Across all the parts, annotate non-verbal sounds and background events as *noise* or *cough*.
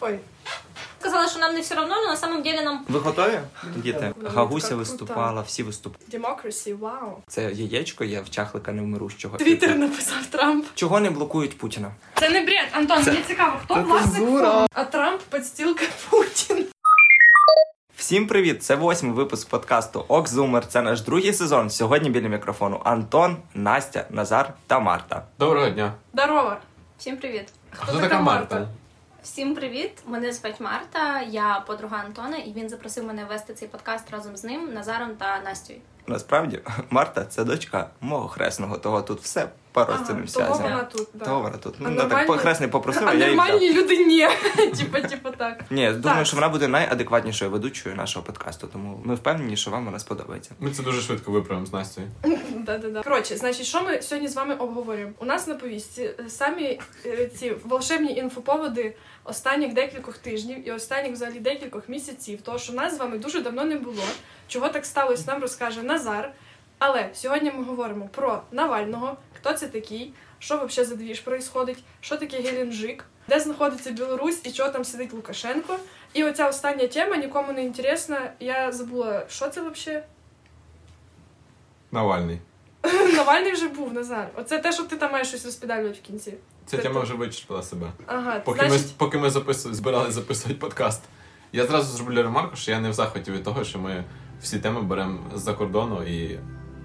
Ой, Сказали, що нам не все одно, але на самом деле нам Ви готові? Діти, Гагуся виступала, всі виступали. democracy, вау. Це яєчко є в чахлика невмирущого. Твіттер написав Трамп. Чого не блокують Путіна? Це не бред, Антон, Це- мені цікаво, хто це власник цензура. фону? А Трамп подстілка Путін. Всім привіт! Це восьмий випуск подкасту Окзумер. Це наш другий сезон. Сьогодні біля мікрофону Антон, Настя, Назар та Марта. Доброго дня. Здорово. всім привіт. Хто така Марта? Всім привіт! Мене звати Марта, я подруга Антона, і він запросив мене вести цей подкаст разом з ним, Назаром та Настю. Насправді, Марта це дочка мого хресного, того тут все родственним Ага, того зв'язям. вона тут, да. Того вона тут. А Ну, вона так нормальні- хресний попросив, А я її взяв. люди ні. Типа, типа так. Ні, думаю, Так. що вона буде найадекватнішою ведучою нашого подкасту, тому ми впевнені, що вам вона сподобається. Ми це дуже швидко виправимо з Настю. *laughs* Да-да-да. Коротше, значить, що ми сьогодні з вами обговорюємо? У нас на повістці е, самі е, ці волшебні інфоповоди останніх декількох тижнів і останніх взагалі декількох місяців, того, що нас з вами дуже давно не було. Чого так сталося, нам розкаже Назар. Але сьогодні ми говоримо про Навального, хто це такий, що взагалі за двіж происходить, що таке Геленджик, де знаходиться Білорусь і чого там сидить Лукашенко. І оця остання тема нікому не інтересна. Я забула, що це взагалі. Навальний. *laughs* Навальний вже був Назар. Оце те, що ти там маєш щось розпідалювати в кінці. Ця Це тема то. вже вичерпала себе. Ага, Поки значить, ми поки ми запису, збирали записувати подкаст. Я зразу зроблю ремарку, що я не в захваті від того, що ми всі теми беремо з-за кордону і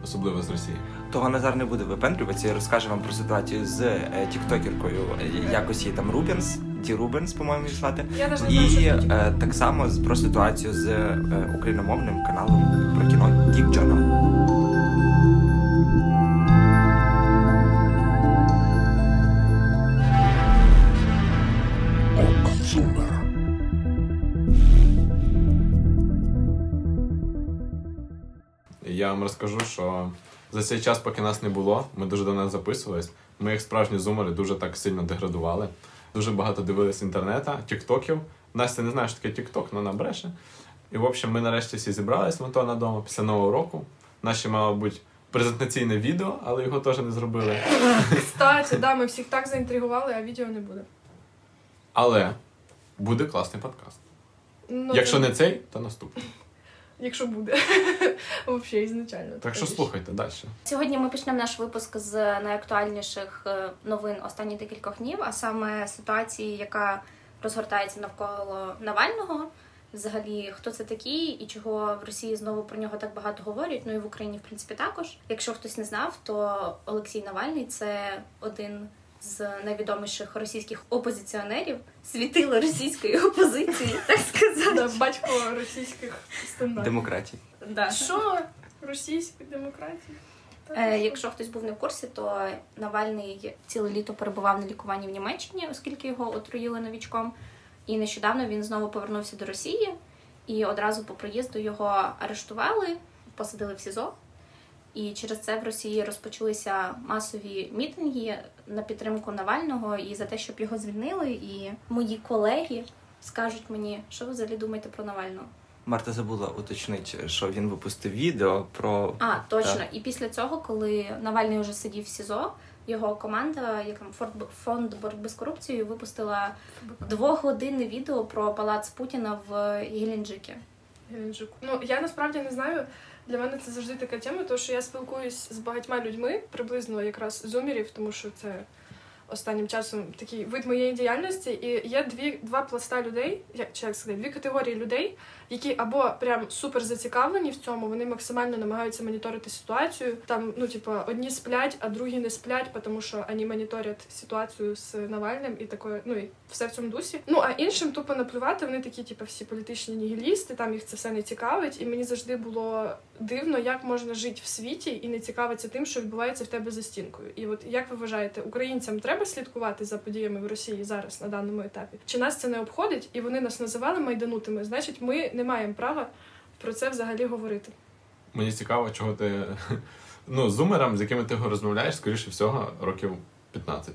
особливо з Росії. Того Назар не буде випендрюватися і розкаже вам про ситуацію з е, тіктокеркою, е, якось її там Рубенс, Ді Рубенс, по-моєму, її звати. я навіть не знаю, І що таке. е, так само з- про ситуацію з е, україномовним каналом Розкажу, що за цей час, поки нас не було, ми дуже давно записувались. Ми, як справжні зумери, дуже так сильно деградували. Дуже багато дивились інтернета, тіктоків. Настя не знає, що таке тікток, але вона бреше. І, в общем, ми нарешті всі зібрались в Антона вдома після нового року. Наші, мало бути, презентаційне відео, але його теж не зробили. Кстати, да, ми всіх так заінтригували, а відео не буде. Але буде класний подкаст. Ну, Якщо не цей, то наступний. Якщо буде. *laughs* Взагалі, ізначально. Так що слухайте далі. Сьогодні ми почнемо наш випуск з найактуальніших е, новин останніх декількох днів, а саме ситуації, яка розгортається навколо Навального. Взагалі, хто це такий і чого в Росії знову про нього так багато говорять. Ну і в Україні, в принципі, також. Якщо хтось не знав, то Олексій Навальний це один з найвідоміших російських опозиціонерів, світило російської опозиції, так сказати. Батько російських стандартів. Демократії. Да. Що? Російської демократії? Е, що? якщо хтось був не в курсі, то Навальний ціле літо перебував на лікуванні в Німеччині, оскільки його отруїли новічком. І нещодавно він знову повернувся до Росії, і одразу по приїзду його арештували, посадили в СІЗО. І через це в Росії розпочалися масові мітинги на підтримку Навального і за те, щоб його звільнили. І мої колеги скажуть мені, що ви взагалі думаєте про Навального. Марта забула уточнити, що він випустив відео про А, точно. Так. І після цього, коли Навальний вже сидів в СІЗО, його команда, як там фонд, фонд боротьби з корупцією, випустила двогодинне відео про палац Путіна в Геленджикі. Геленджику. Ну я насправді не знаю. Для мене це завжди така тема, тому що я спілкуюсь з багатьма людьми, приблизно якраз зумерів, тому що це останнім часом такий вид моєї діяльності. І є дві два пласта людей, як чи як сказати, дві категорії людей, які або прям супер зацікавлені в цьому, вони максимально намагаються моніторити ситуацію. Там, ну типа, одні сплять, а другі не сплять, тому що вони моніторять ситуацію з Навальним і такое, ну і все в цьому дусі. Ну а іншим тупо наплювати, вони такі, типу, всі політичні нігілісти, там їх це все не цікавить. І мені завжди було дивно, як можна жити в світі і не цікавитися тим, що відбувається в тебе за стінкою. І от як ви вважаєте, українцям треба слідкувати за подіями в Росії зараз на даному етапі? Чи нас це не обходить, і вони нас називали майданутими? Значить, ми не маємо права про це взагалі говорити. Мені цікаво, чого ти. Ну, зумерам, з якими ти розмовляєш, скоріше всього, років 15.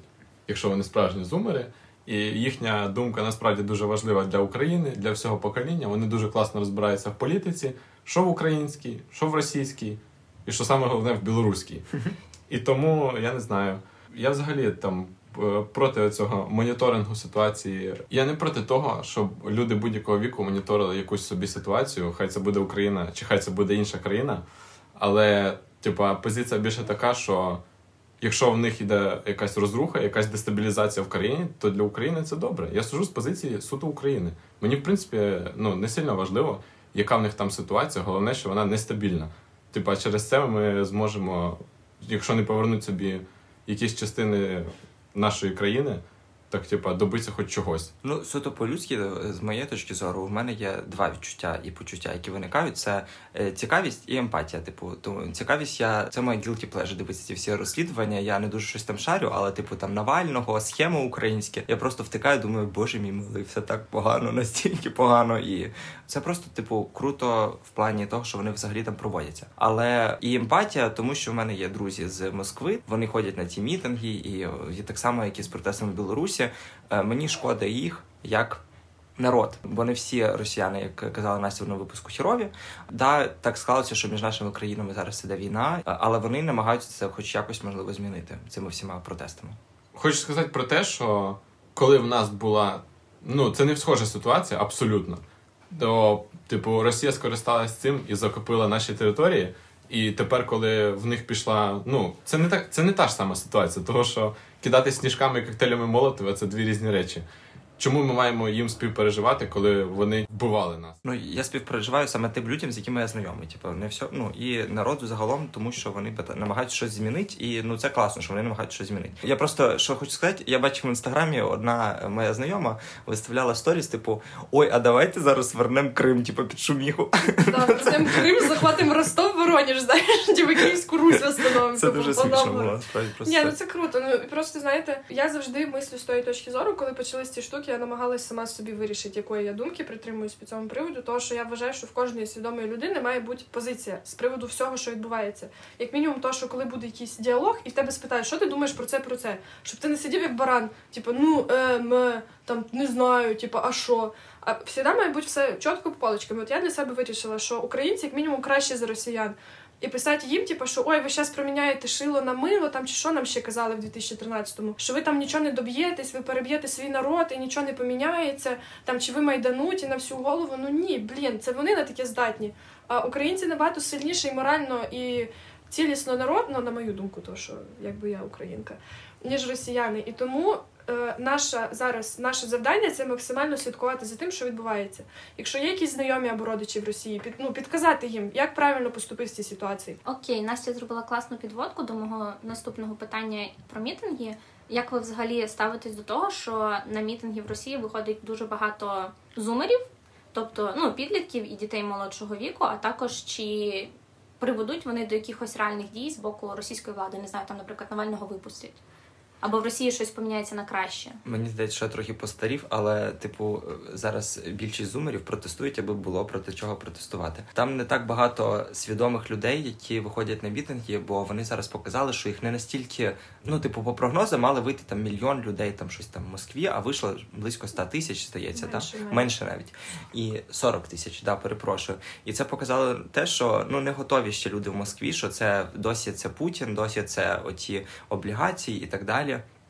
Якщо вони справжні зумери, і їхня думка насправді дуже важлива для України, для всього покоління. Вони дуже класно розбираються в політиці, що в українській, що в російській, і що саме головне в білоруській. І тому я не знаю. Я взагалі там е, проти цього моніторингу ситуації. Я не проти того, щоб люди будь-якого віку моніторили якусь собі ситуацію. Хай це буде Україна, чи хай це буде інша країна. Але, типа, позиція більше така, що якщо в них йде якась розруха, якась дестабілізація в країні, то для України це добре. Я сужу з позиції суто України. Мені, в принципі, ну не сильно важливо, яка в них там ситуація. Головне, що вона нестабільна. Типа, через це ми зможемо, якщо не повернуть собі якісь частини нашої країни, так типа добитися хоч чогось. Ну, суто по-людськи, з моєї точки зору, у мене є два відчуття і почуття, які виникають: це е, цікавість і емпатія. Типу, тому цікавість, я це моє guilty pleasure, дивитися ці всі розслідування. Я не дуже щось там шарю, але типу там Навального, схеми українські. Я просто втикаю, думаю, боже мій милий, все так погано, *laughs* настільки погано. І це просто, типу, круто в плані того, що вони взагалі там проводяться. Але і емпатія, тому що в мене є друзі з Москви, вони ходять на ці мітинги, і, і так само, як і з протестами в Білорусі. Е, Мені шкода їх як. Народ, бо не всі росіяни, як казала Настя в випуску хірові. Да, так склалося, що між нашими країнами зараз іде війна, але вони намагаються це, хоч якось можливо, змінити цими всіма протестами. Хочу сказати про те, що коли в нас була ну це не схожа ситуація, абсолютно. То, типу, Росія скористалась цим і закупила наші території. І тепер, коли в них пішла, ну це не так, це не та ж сама ситуація, того що кидати сніжками і коктейлями Молотова це дві різні речі. Чому ми маємо їм співпереживати, коли вони вбивали нас? Ну я співпереживаю саме тим людям, з якими я знайомий. Типу, не все, ну і народу загалом, тому що вони намагаються щось змінити, і ну це класно, що вони намагаються щось змінити. Я просто що хочу сказати, я бачив в інстаграмі, одна моя знайома виставляла сторіс, типу: Ой, а давайте зараз вернемо Крим, типу, під шуміху. Так, *laughs* вернемо Крим, захватимо Ростов, Воронеж, знаєш, типу Київську Русь встановимо. Це дуже смішно було, просто. Ні, ну це круто. Ну просто знаєте, я завжди мислю з тої точки зору, коли почались ці штуки я намагалась сама собі вирішити, якої я думки притримуюсь по цьому приводу, тому що я вважаю, що в кожної свідомої людини має бути позиція з приводу всього, що відбувається. Як мінімум, то, що коли буде якийсь діалог, і в тебе спитають, що ти думаєш про це, про це, щоб ти не сидів як баран, типу, ну е, ме, там не знаю, типу, а що. А завжди має бути все чітко по паличкам. От я для себе вирішила, що українці як мінімум краще за росіян. І писати їм, типу, що ой, ви зараз проміняєте шило на мило, там чи що нам ще казали в 2013-му, що ви там нічого не доб'єтесь, ви переб'єте свій народ і нічого не поміняється, там чи ви майдануті на всю голову. Ну ні, блін, це вони на таке здатні. А українці набагато сильніший морально і цілісно народ, ну на мою думку, то що якби я українка, ніж росіяни. І тому наша зараз наше завдання це максимально слідкувати за тим, що відбувається. Якщо є якісь знайомі або родичі в Росії, під ну підказати їм, як правильно поступити в цій ситуації. Окей, Настя зробила класну підводку до мого наступного питання про мітинги. Як ви взагалі ставитесь до того, що на мітинги в Росії виходить дуже багато зумерів, тобто ну підлітків і дітей молодшого віку, а також чи приведуть вони до якихось реальних дій з боку російської влади? Не знаю, там, наприклад, Навального випустять. Або в Росії щось поміняється на краще. Мені здається, що я трохи постарів, але типу зараз більшість зумерів протестують, аби було проти чого протестувати. Там не так багато свідомих людей, які виходять на мітинги, бо вони зараз показали, що їх не настільки, ну типу, по прогнозам мали вийти там мільйон людей, там щось там в Москві, а вийшло близько 100 тисяч, здається, менше, та? менше навіть і 40 тисяч. Да, перепрошую. І це показало те, що ну не готові ще люди в Москві, що це досі це Путін, досі це оті облігації і так далі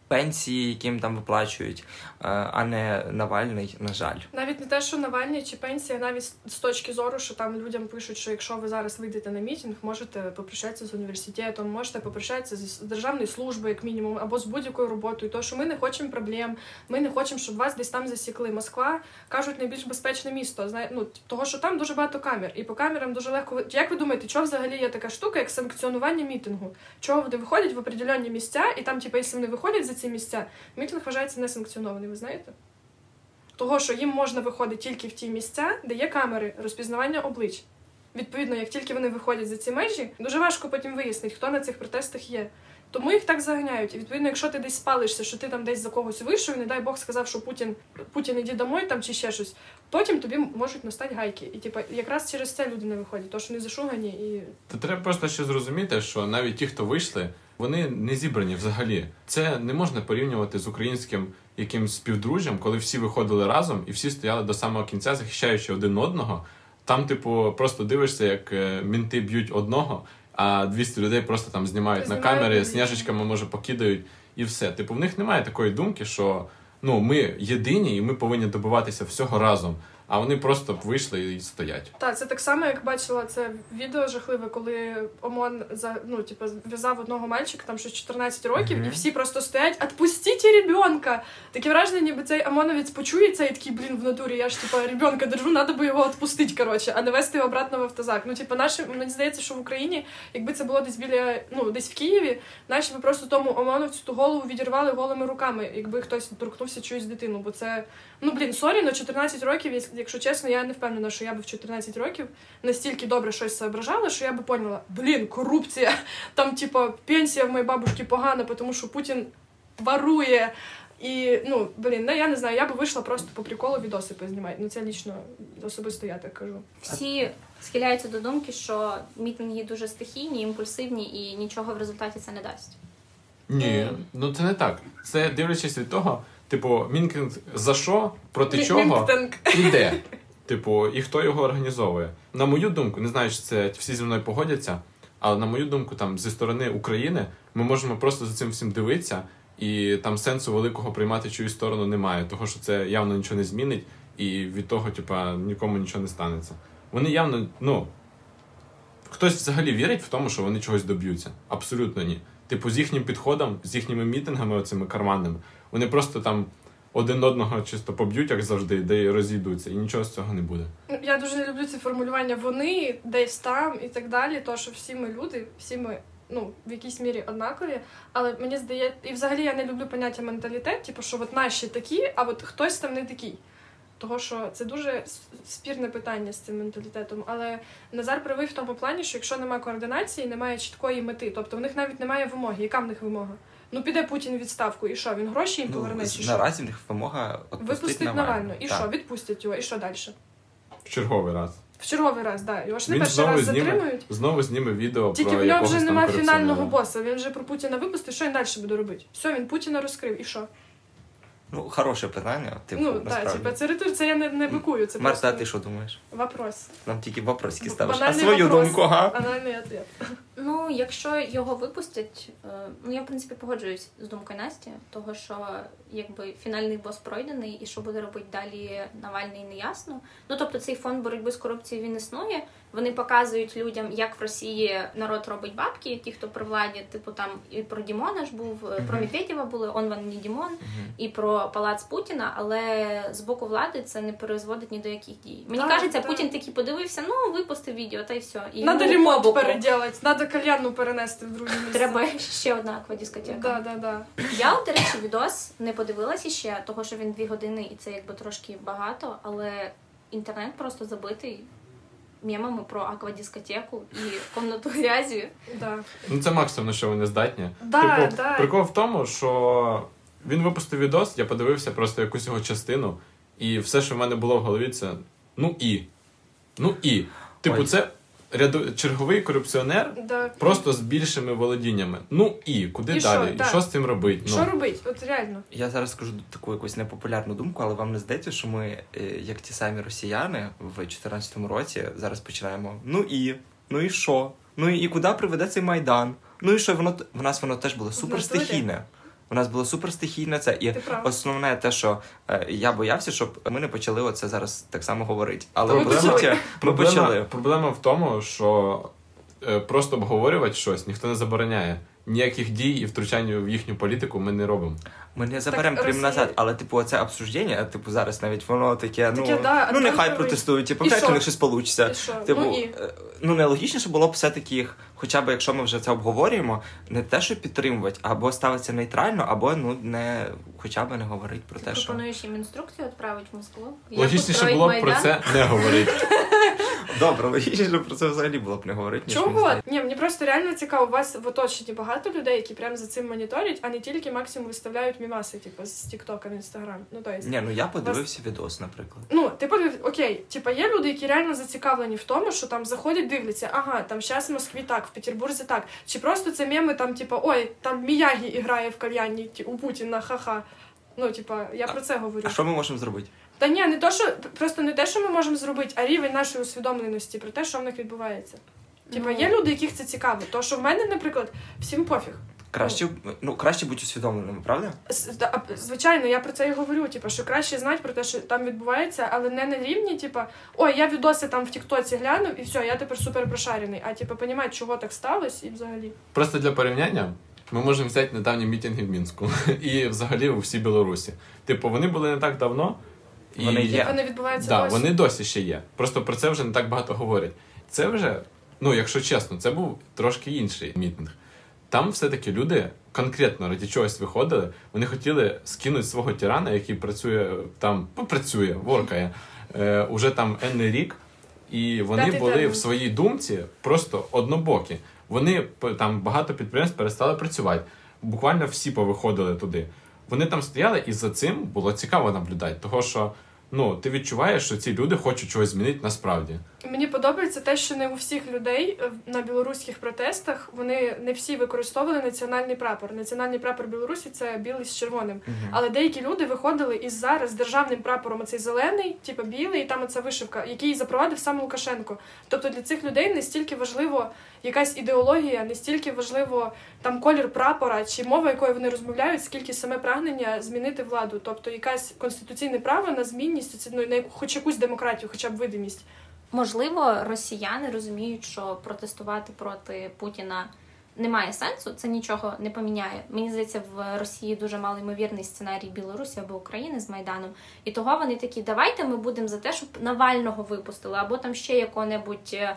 пенсії, яким там виплачують, а не Навальний, на жаль. Навіть не те, що Навальний чи пенсія, навіть з точки зору, що там людям пишуть, що якщо ви зараз вийдете на мітинг, можете попрощатися з університетом, можете попрощатися з державної служби, як мінімум, або з будь-якою роботою. То що ми не хочемо проблем, ми не хочемо, щоб вас десь там засікли. Москва кажуть найбільш безпечне місто. Знає, ну того, що там дуже багато камер, і по камерам дуже легко Як ви думаєте, чого взагалі є така штука, як санкціонування мітингу? Чого вони виходять в определенні місця, і там, типу, якщо вони виходять за ці місця, мітинг вважається несанкціонований, ви знаєте? Того, що їм можна виходити тільки в ті місця, де є камери розпізнавання облич. Відповідно, як тільки вони виходять за ці межі, дуже важко потім вияснити, хто на цих протестах є. Тому їх так заганяють. І відповідно, якщо ти десь спалишся, що ти там десь за когось вийшов, і не дай Бог сказав, що Путін Путін іди домой там чи ще щось, потім тобі можуть настати гайки. І типу, якраз через це люди не виходять, то що не зашугані і. Та треба просто ще зрозуміти, що навіть ті, хто вийшли, вони не зібрані взагалі. Це не можна порівнювати з українським якимсь співдружжям, коли всі виходили разом і всі стояли до самого кінця, захищаючи один одного. Там, типу, просто дивишся, як е, мінти б'ють одного, а 200 людей просто там знімають на камери, сняжечками може покидають. і все. Типу, в них немає такої думки, що ну ми єдині, і ми повинні добиватися всього разом. А вони просто вийшли і стоять. Так, це так само, як бачила це відео жахливе, коли ОМОН за ну, типу, в'язав одного мальчика, там щось 14 років, Мгм. і всі просто стоять, отпустіть ребенка. Таке враження, ніби цей ОМОНовець почує це і такий, блін, в натурі, я ж типа ребенка держу, треба би його відпустити, коротше, а не вести його обратно в автозак. Ну, типу, наші, мені здається, що в Україні, якби це було десь біля, ну, десь в Києві, наші би просто тому ОМОНовцю ту голову відірвали голими руками, якби хтось торкнувся чуюсь дитину. Бо це, ну блін, sorry, на 14 років, якщо- якщо чесно, я не впевнена, що я би в 14 років настільки добре щось соображала, що я би поняла, блін, корупція, там, типа, пенсія в моїй бабушки погана, тому що Путін ворує. І, ну, блін, ну, я не знаю, я би вийшла просто по приколу відоси познімати. Ну, це лично особисто я так кажу. Всі схиляються до думки, що мітинги дуже стихійні, імпульсивні і нічого в результаті це не дасть. Ні, ну це не так. Це дивлячись від того, типу, мінкінг за що, проти чого Мінтинг. іде. *laughs* Типу, і хто його організовує. На мою думку, не знаю, чи це всі зі мною погодяться, але на мою думку, там зі сторони України ми можемо просто за цим всім дивитися, і там сенсу великого приймати чиюсь сторону немає, того що це явно нічого не змінить, і від того, типа, нікому нічого не станеться. Вони явно, ну. Хтось взагалі вірить в тому, що вони чогось доб'ються. Абсолютно ні. Типу, з їхнім підходом, з їхніми мітингами, оцими карманними, вони просто там один одного чисто поб'ють, як завжди, де й розійдуться, і нічого з цього не буде. Ну, Я дуже не люблю це формулювання вони, десь там і так далі. То що всі ми люди, всі ми ну в якійсь мірі однакові. Але мені здається, і взагалі я не люблю поняття менталітет, типу, що от наші такі, а от хтось там не такий. Того, що це дуже спірне питання з цим менталітетом. Але Назар правий в тому плані, що якщо немає координації, немає чіткої мети, тобто в них навіть немає вимоги. Яка в них вимога? Ну піде Путін в відставку, і що? Він гроші їм Ну, поверне? Ну, наразі в них вимога відпустити Випустить Навального. Навальну. І Так. що? Відпустять його, і що далі? В черговий раз. В черговий раз, да. Його ж не Він перший знову раз зніме, затримують. знову зніме відео Тільки про в нього вже немає фінального боса. Він вже про Путіна випустив. Що він далі буде робити? Все, він Путіна розкрив. І що? Ну, хороше питання. Типу, ну так, типа це ретор, це я не, не бикую. Це Марта, просто ти що думаєш? вопрос. Нам тільки вопросики ставиш. А свою вопрос. думку, га? Анальний ответ. *laughs* Ну, якщо його випустять, е, ну я в принципі погоджуюсь з думкою Насті, того що якби фінальний бос пройдений, і що буде робити далі Навальний, не ясно. Ну тобто цей фонд боротьби з корупцією він існує. Вони показують людям, як в Росії народ робить бабки, ті, хто при владі, типу там і про Дімона ж був, е, про. Медведєва були, он вам не Дімон, Мгм. і про палац Путіна, але з боку влади це не призводить ні до яких дій. Мені Так, кажеться, так. Путін такий подивився, ну випустив відео, та й все. І Надо ремонт по боку. переділати, надо кальянну перенести в друге місце. Треба ще одна аквадискотека. Да, да, да. Я, до речі, відос не подивилася ще, того що він дві години і це якби трошки багато, але інтернет просто забитий мемами про аквадискотеку і комнату грязі. да. Ну це максимум, на що вони здатні. Да, типу, да. прикол в тому, що він випустив відос, я подивився просто якусь його частину, і все, що в мене було в голові, це ну і. Ну і. Типу, Ой. це ряду... черговий корупціонер Да. просто з більшими володіннями. Ну і куди І що? далі? Да. І що з цим робити? Що Ну, робить? От реально. Я зараз скажу таку якусь непопулярну думку, але вам не здається, що ми, е, як ті самі росіяни в 2014 році, зараз починаємо. Ну і, ну і що? Ну і куди приведе цей майдан? Ну і що воно в нас воно теж було суперстихійне. У нас було суперстихійне це. І основне те, що е, я боявся, щоб ми не почали оце зараз так само говорити. Але Ми по почали. ми проблема, почали. проблема в тому, що е, просто обговорювати щось ніхто не забороняє. Ніяких дій і втручань в їхню політику ми не робимо. Ми не заберемо Крим Росія- назад, але типу це обсуждення, типу зараз навіть воно таке, ну, Таке, да, ну нехай протестують, типу, що? у них щось получиться. Типу, Ну і? е, ну найлогічніше було б все-таки їх, хоча б якщо ми вже це обговорюємо, не те, що підтримувати, або ставитися нейтрально, або ну не хоча б не говорити про те, що Пропонуєш їм інструкцію відправити в Москву. Логічніше було б про Майдан. це не говорити. *laughs* добре, логічніше про це взагалі було б не говорити. Чого? Ні, мені просто реально цікаво, у вас в оточенні багато людей, які прям за цим моніторять, а не тільки максимум виставляють мімаси, типу, з Тіктока в Інстаграм. Ну, то есть, Ні, ну я подивився відос, наприклад. Ну, ти подив, окей, типа є люди, які реально зацікавлені в тому, що там заходять, дивляться, ага, там зараз в Москві так, в Петербурзі так. Чи просто це меми, там, типу, ой, там Міягі грає в кальянні у Путіна, ха-ха. Ну, типа, я про це говорю. А що ми можемо зробити? Та ні, не то, що просто не те, що ми можемо зробити, а рівень нашої усвідомленості про те, що в них відбувається. Типа, Ну. є люди, яких це цікаво. То, що в мене, наприклад, всім пофіг. Краще, ну, краще бути усвідомленим, правда? Звичайно, я про це і говорю. Типу, що краще знати про те, що там відбувається, але не на рівні, типу, ой, я відоси там в Тіктоці глянув, і все, я тепер супер прошарений. А типу, понімати, чого так сталося, і взагалі. Просто для порівняння ми можемо взяти недавні мітинги в Мінську *laughs* і взагалі у всій Білорусі. Типу, вони були не так давно. І... Вони є. Вони відбуваються Да, досі. вони досі ще є. Просто про це вже не так багато говорять. Це вже, ну якщо чесно, це був трошки інший мітинг. Там все-таки люди конкретно раді чогось виходили. Вони хотіли скинути свого тирана, який працює там, ну, працює, воркає, е, уже там енний рік. І вони Дати були термін. в своїй думці просто однобокі. Вони там багато підприємств перестали працювати. Буквально всі повиходили туди. Вони там стояли, і за цим було цікаво наблюдати, того що ну ти відчуваєш, що ці люди хочуть чогось змінити насправді. Мені подобається те, що не у всіх людей е, на білоруських протестах вони не всі використовували національний прапор. Національний прапор Білорусі це білий з червоним. Але деякі люди виходили із зараз державним прапором оцей зелений, типу білий, і там оця вишивка, який запровадив сам Лукашенко. Тобто для цих людей не стільки важливо якась ідеологія, не стільки важливо там колір прапора чи мова, якою вони розмовляють, скільки саме прагнення змінити владу. Тобто якась конституційне право на змінність, ну, на яку- хоч якусь демократію, хоча б видимість. Можливо, росіяни розуміють, що протестувати проти Путіна немає сенсу, це нічого не поміняє. Мені здається, в Росії дуже малоймовірний сценарій Білорусі або України з Майданом. І того вони такі, давайте ми будемо за те, щоб Навального випустили, або там ще якого-небудь е,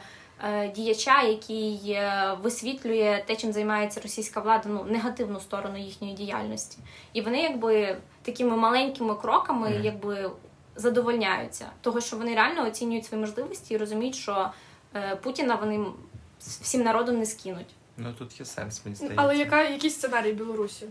діяча, який е, висвітлює те, чим займається російська влада, ну негативну сторону їхньої діяльності. І вони якби такими маленькими кроками, Мгм. якби задовольняються, того що вони реально оцінюють свої можливості і розуміють, що е, Путіна вони всім народом не скинуть. Ну тут є сенс, мені Ну, здається. Але яка, який сценарій Білорусі?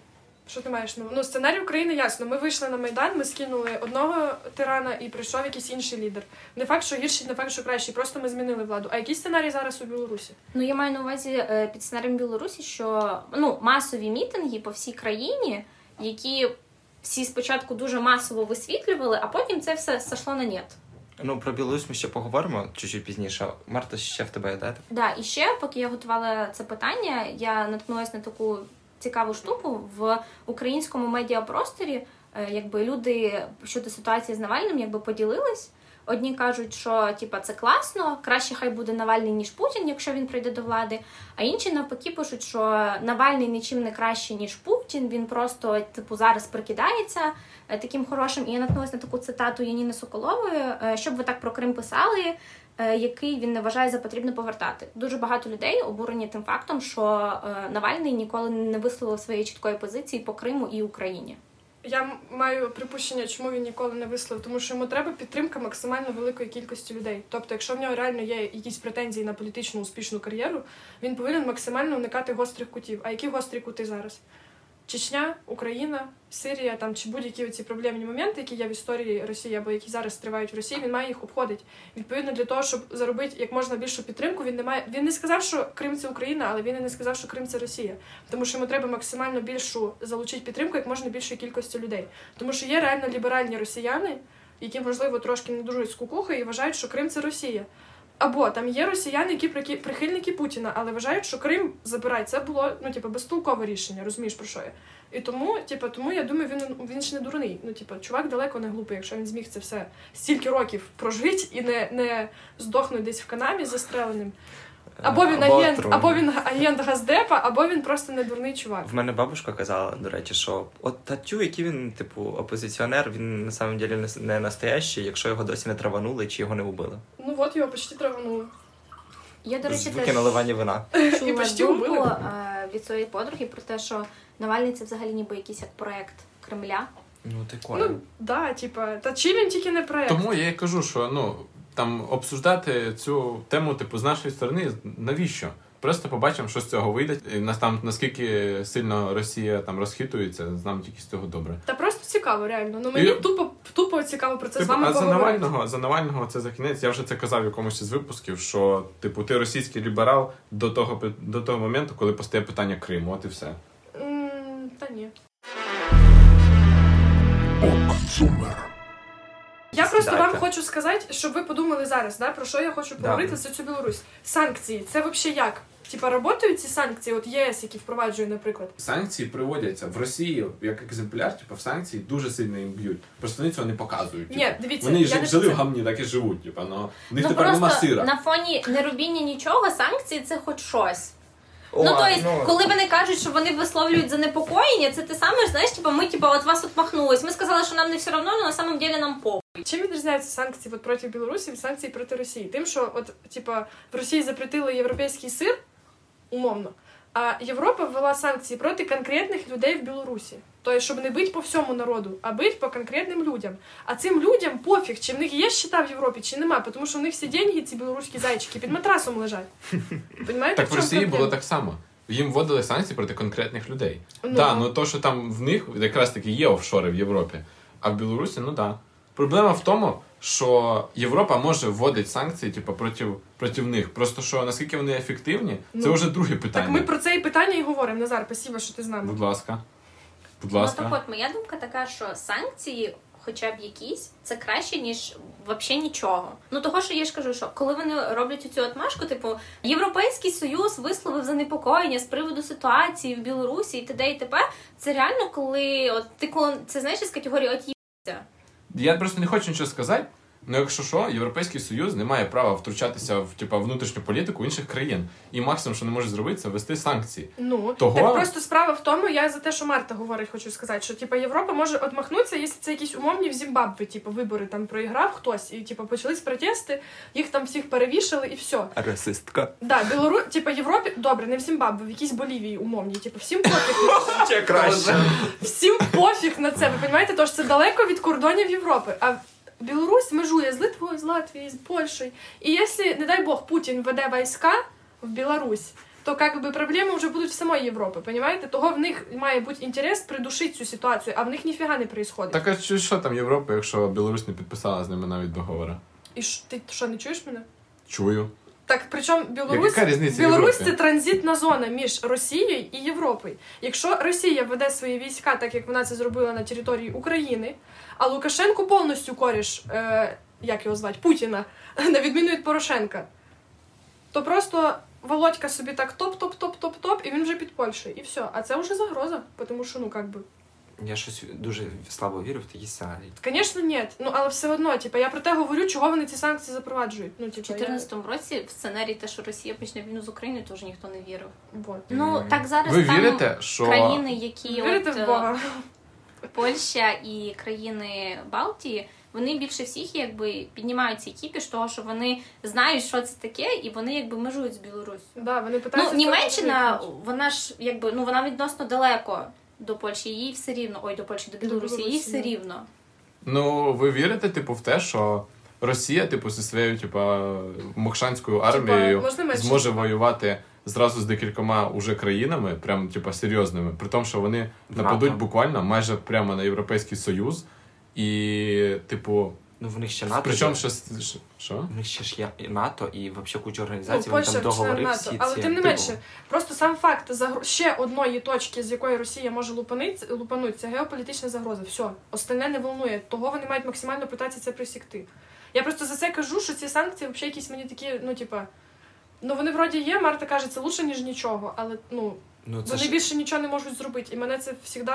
Що ти маєш Ну, сценарій України ясно. Ми вийшли на Майдан, ми скинули одного тирана і прийшов якийсь інший лідер. Не факт, що гірший, не факт, що кращий. Просто ми змінили владу. А який сценарій зараз у Білорусі? Ну я маю на увазі е, під сценарієм Білорусі, що ну масові мітинги по всій країні, які всі спочатку дуже масово висвітлювали, а потім це все сошло на нет. Ну, про Білорусь ми ще поговоримо чуть-чуть пізніше. Марта, ще в тебе йде? Да, і ще, поки я готувала це питання, я наткнулася на таку цікаву штуку в українському медіапросторі. е, Якби люди щодо ситуації з Навальним якби поділились. Одні кажуть, що типа це класно, краще хай буде Навальний ніж Путін, якщо він прийде до влади. А інші навпаки пишуть, що Навальний нічим не краще ніж Путін. Він просто типу зараз прикидається е, таким хорошим. І я наткнулася на таку цитату Яніни Соколової, е, щоб ви так про Крим писали е, який він не вважає за потрібно повертати. Дуже багато людей обурені тим фактом, що Навальний ніколи не висловив своєї чіткої позиції по Криму і Україні. Я маю припущення, чому він ніколи не висловив, тому що йому треба підтримка максимально великої кількості людей. Тобто, якщо в нього реально є якісь претензії на політичну успішну кар'єру, він повинен максимально уникати гострих кутів. А які гострі кути зараз? Чечня, Україна, Сирія там чи будь-які ці проблемні моменти, які є в історії Росії або які зараз тривають в Росії, він має їх обходити. Відповідно, для того, щоб заробити як можна більшу підтримку, він не має. Він не сказав, що Крим це Україна, але він і не сказав, що Крим це Росія. Тому що йому треба максимально більшу залучити підтримку як можна більшої кількості людей. Тому що є реально ліберальні росіяни, які можливо трошки не дуже з кукухи і вважають, що Крим це Росія. Або там є росіяни, які прихильники Путіна, але вважають, що Крим забирай. Це було ну, типу, безтолкове рішення, розумієш про що я? І тому, типу, тому я думаю, він він ж не дурний. Ну, типу, чувак далеко не глупий, якщо він зміг це все стільки років прожити і не, не здохнути десь в канамі застреленим. Або він агент, отруєним. або він агент Газдепа, або він просто не дурний чувак. В мене бабушка казала, до речі, що от татю, який він, типу, опозиціонер, він на самом деле не- настоящий, якщо його досі не траванули чи його не убили. Ну от його почти траванули. Я, до речі, Звуки теж наливання вина. І почти думку вбили. е, від своєї подруги про те, що Навальний це взагалі ніби якийсь як проект Кремля. Ну, ти Ну, да, типа, та чи він тільки не проект? Тому я і кажу, що ну там обсуждати цю тему, типу, з нашої сторони, навіщо? Просто побачимо, що з цього вийде. І нас там наскільки сильно Росія там розхитується, нам тільки з цього добре. Та просто цікаво, реально. Ну мені І- тупо тупо цікаво про це з Типу, вами а за. Навального, за Навального це за кінець. Я вже це казав в якомусь із випусків, що типу ти російський ліберал до того до того моменту, коли постає питання Криму, от і все. М, Та ні. Я Я просто вам хочу сказати, щоб ви подумали зараз, да, про що я хочу поговорити за цю Білорусь. Санкції, це взагалі як? Типа, працюють ці санкції, от ЄС, які впроваджує, наприклад. Санкції приводяться в Росії як екземпляр, типу, в санкції дуже сильно їм б'ють. Просто вони цього не показують. Ні, дивіться, вони ж- жили в гамні, так і живуть. Типу, но в них Ну тепер нема сира. на фоні неробіння нічого санкції це хоч щось. О, ну, тобто, коли вони кажуть, що вони висловлюють занепокоєння, це те саме, знаєш, типу, ми типу, от вас отмахнулись. Ми сказали, що нам не все одно, але на самом деле нам по. Чим відрізняються санкції от проти Білорусі від санкцій проти Росії? Тим, що от, типа, в Росії запретили європейський сир, умовно, а Європа ввела санкції проти конкретних людей в Білорусі. Тобто, щоб не бити по всьому народу, а бити по конкретним людям. А цим людям пофіг, чи в них є щита в Європі, чи нема, тому що в них всі деньги, ці білоруські зайчики, під матрасом лежать. Понимаєте, Так в Росії проблема? було так само. Їм вводили санкції проти конкретних людей. Ну. да, ну то, що там в них якраз таки є офшори в Європі, а в Білорусі, ну да. Проблема в тому, що Європа може вводити санкції, типу, проти, проти них. Просто що наскільки вони ефективні, це Ну, вже друге питання. Так ми про це і питання і говоримо. Назар, спасибо, що ти з нами. Будь ласка. Будь Ну ласка. так от моя думка така, що санкції, хоча б якісь, це краще, ніж взагалі нічого. Ну того, що я ж кажу, що коли вони роблять цю отмашку, типу Європейський Союз висловив занепокоєння з приводу ситуації в Білорусі і т.д. і т.п. Це реально, коли от ти коли це знаєш із категорії от їбся. Я просто не хочу нічого сказати. Ну, якщо що, Європейський Союз не має права втручатися в типа внутрішню політику інших країн. І максимум, що не може зробити, це ввести санкції. Ну Того- так просто справа в тому, я за те, що Марта говорить, хочу сказати, що типа Європа може отмахнутися, якщо це якісь умовні в Зімбабве, типу вибори там проіграв хтось, і типу почались протести, їх там всіх перевішали і все. Расистка. Да, Білору, типа Європі, добре, не в Зімбабве, в якійсь Болівії умовні, типу, всім пофіг. Краще. Всім пофіг на це. Ви розумієте, тож це далеко від кордонів Європи. А Білорусь межує з Литвою, з Латвією, з Польщею. І якщо, не дай Бог, Путін веде війська в Білорусь, то как би проблеми вже будуть в самої Європи, понімаєте? Того в них має бути інтерес придушити цю ситуацію, а в них ніфіга не відбувається. Так а що, що там Європа, якщо Білорусь не підписала з ними навіть договори? І ш... ти що, не чуєш мене? Чую. Так, причому Білорусь, Білорусь це транзитна зона між Росією і Європою. Якщо Росія веде свої війська, так як вона це зробила на території України, а Лукашенко повністю коріш, е, як його звати, Путіна, *laughs* на відміну від Порошенка, то просто Володька собі так топ-топ-топ-топ-топ, і він вже під Польщею. І все. А це вже загроза, тому що, ну, як би. Я щось дуже слабо вірю в такі сценарії. Звісно, ні. Ну, але все одно, типа, я про те говорю, чого вони ці санкції запроваджують. Ну, У типа, я... році в сценарії те, що Росія почне війну з Україною, теж ніхто не вірив. Вот. Ну так зараз Ви там вірите, що країни, які Вірите от, в Бога? е, Польща і країни Балтії, вони більше всіх якби піднімають цей кіпіш, того що вони знають, що це таке, і вони якби межують з Білоруссю. Да, вони Ну Німеччина, вона ж якби ну вона відносно далеко до Польщі, їй все рівно. Ой, до Польщі, до Білорусі, їй все рівно. Ну, ви вірите, типу, в те, що Росія, типу, зі своєю, типу, мокшанською армією типа, зможе воювати зразу з декількома уже країнами, прям, типу, серйозними, при тому, що вони нападуть буквально майже прямо на Європейський Союз. І, типу, Ну в них ще НАТО. причому є. що, що? В них ще ж є НАТО, і взагалі куча Ну, вони Польща там договори член всі НАТО. Але ці. тим не типу, менше, просто сам факт загро... ще одної точки, з якої Росія може лупанить, лупануть, це геополітична загроза. Все, остальне не волнує. Того вони мають максимально питатися це присікти. Я просто за це кажу, що ці санкції взагалі якісь мені такі, ну типа. Ну вони вроді є, Марта каже, це лучше, ніж нічого, але ну Ну це вони ж більше нічого не можуть зробити. І мене це завжди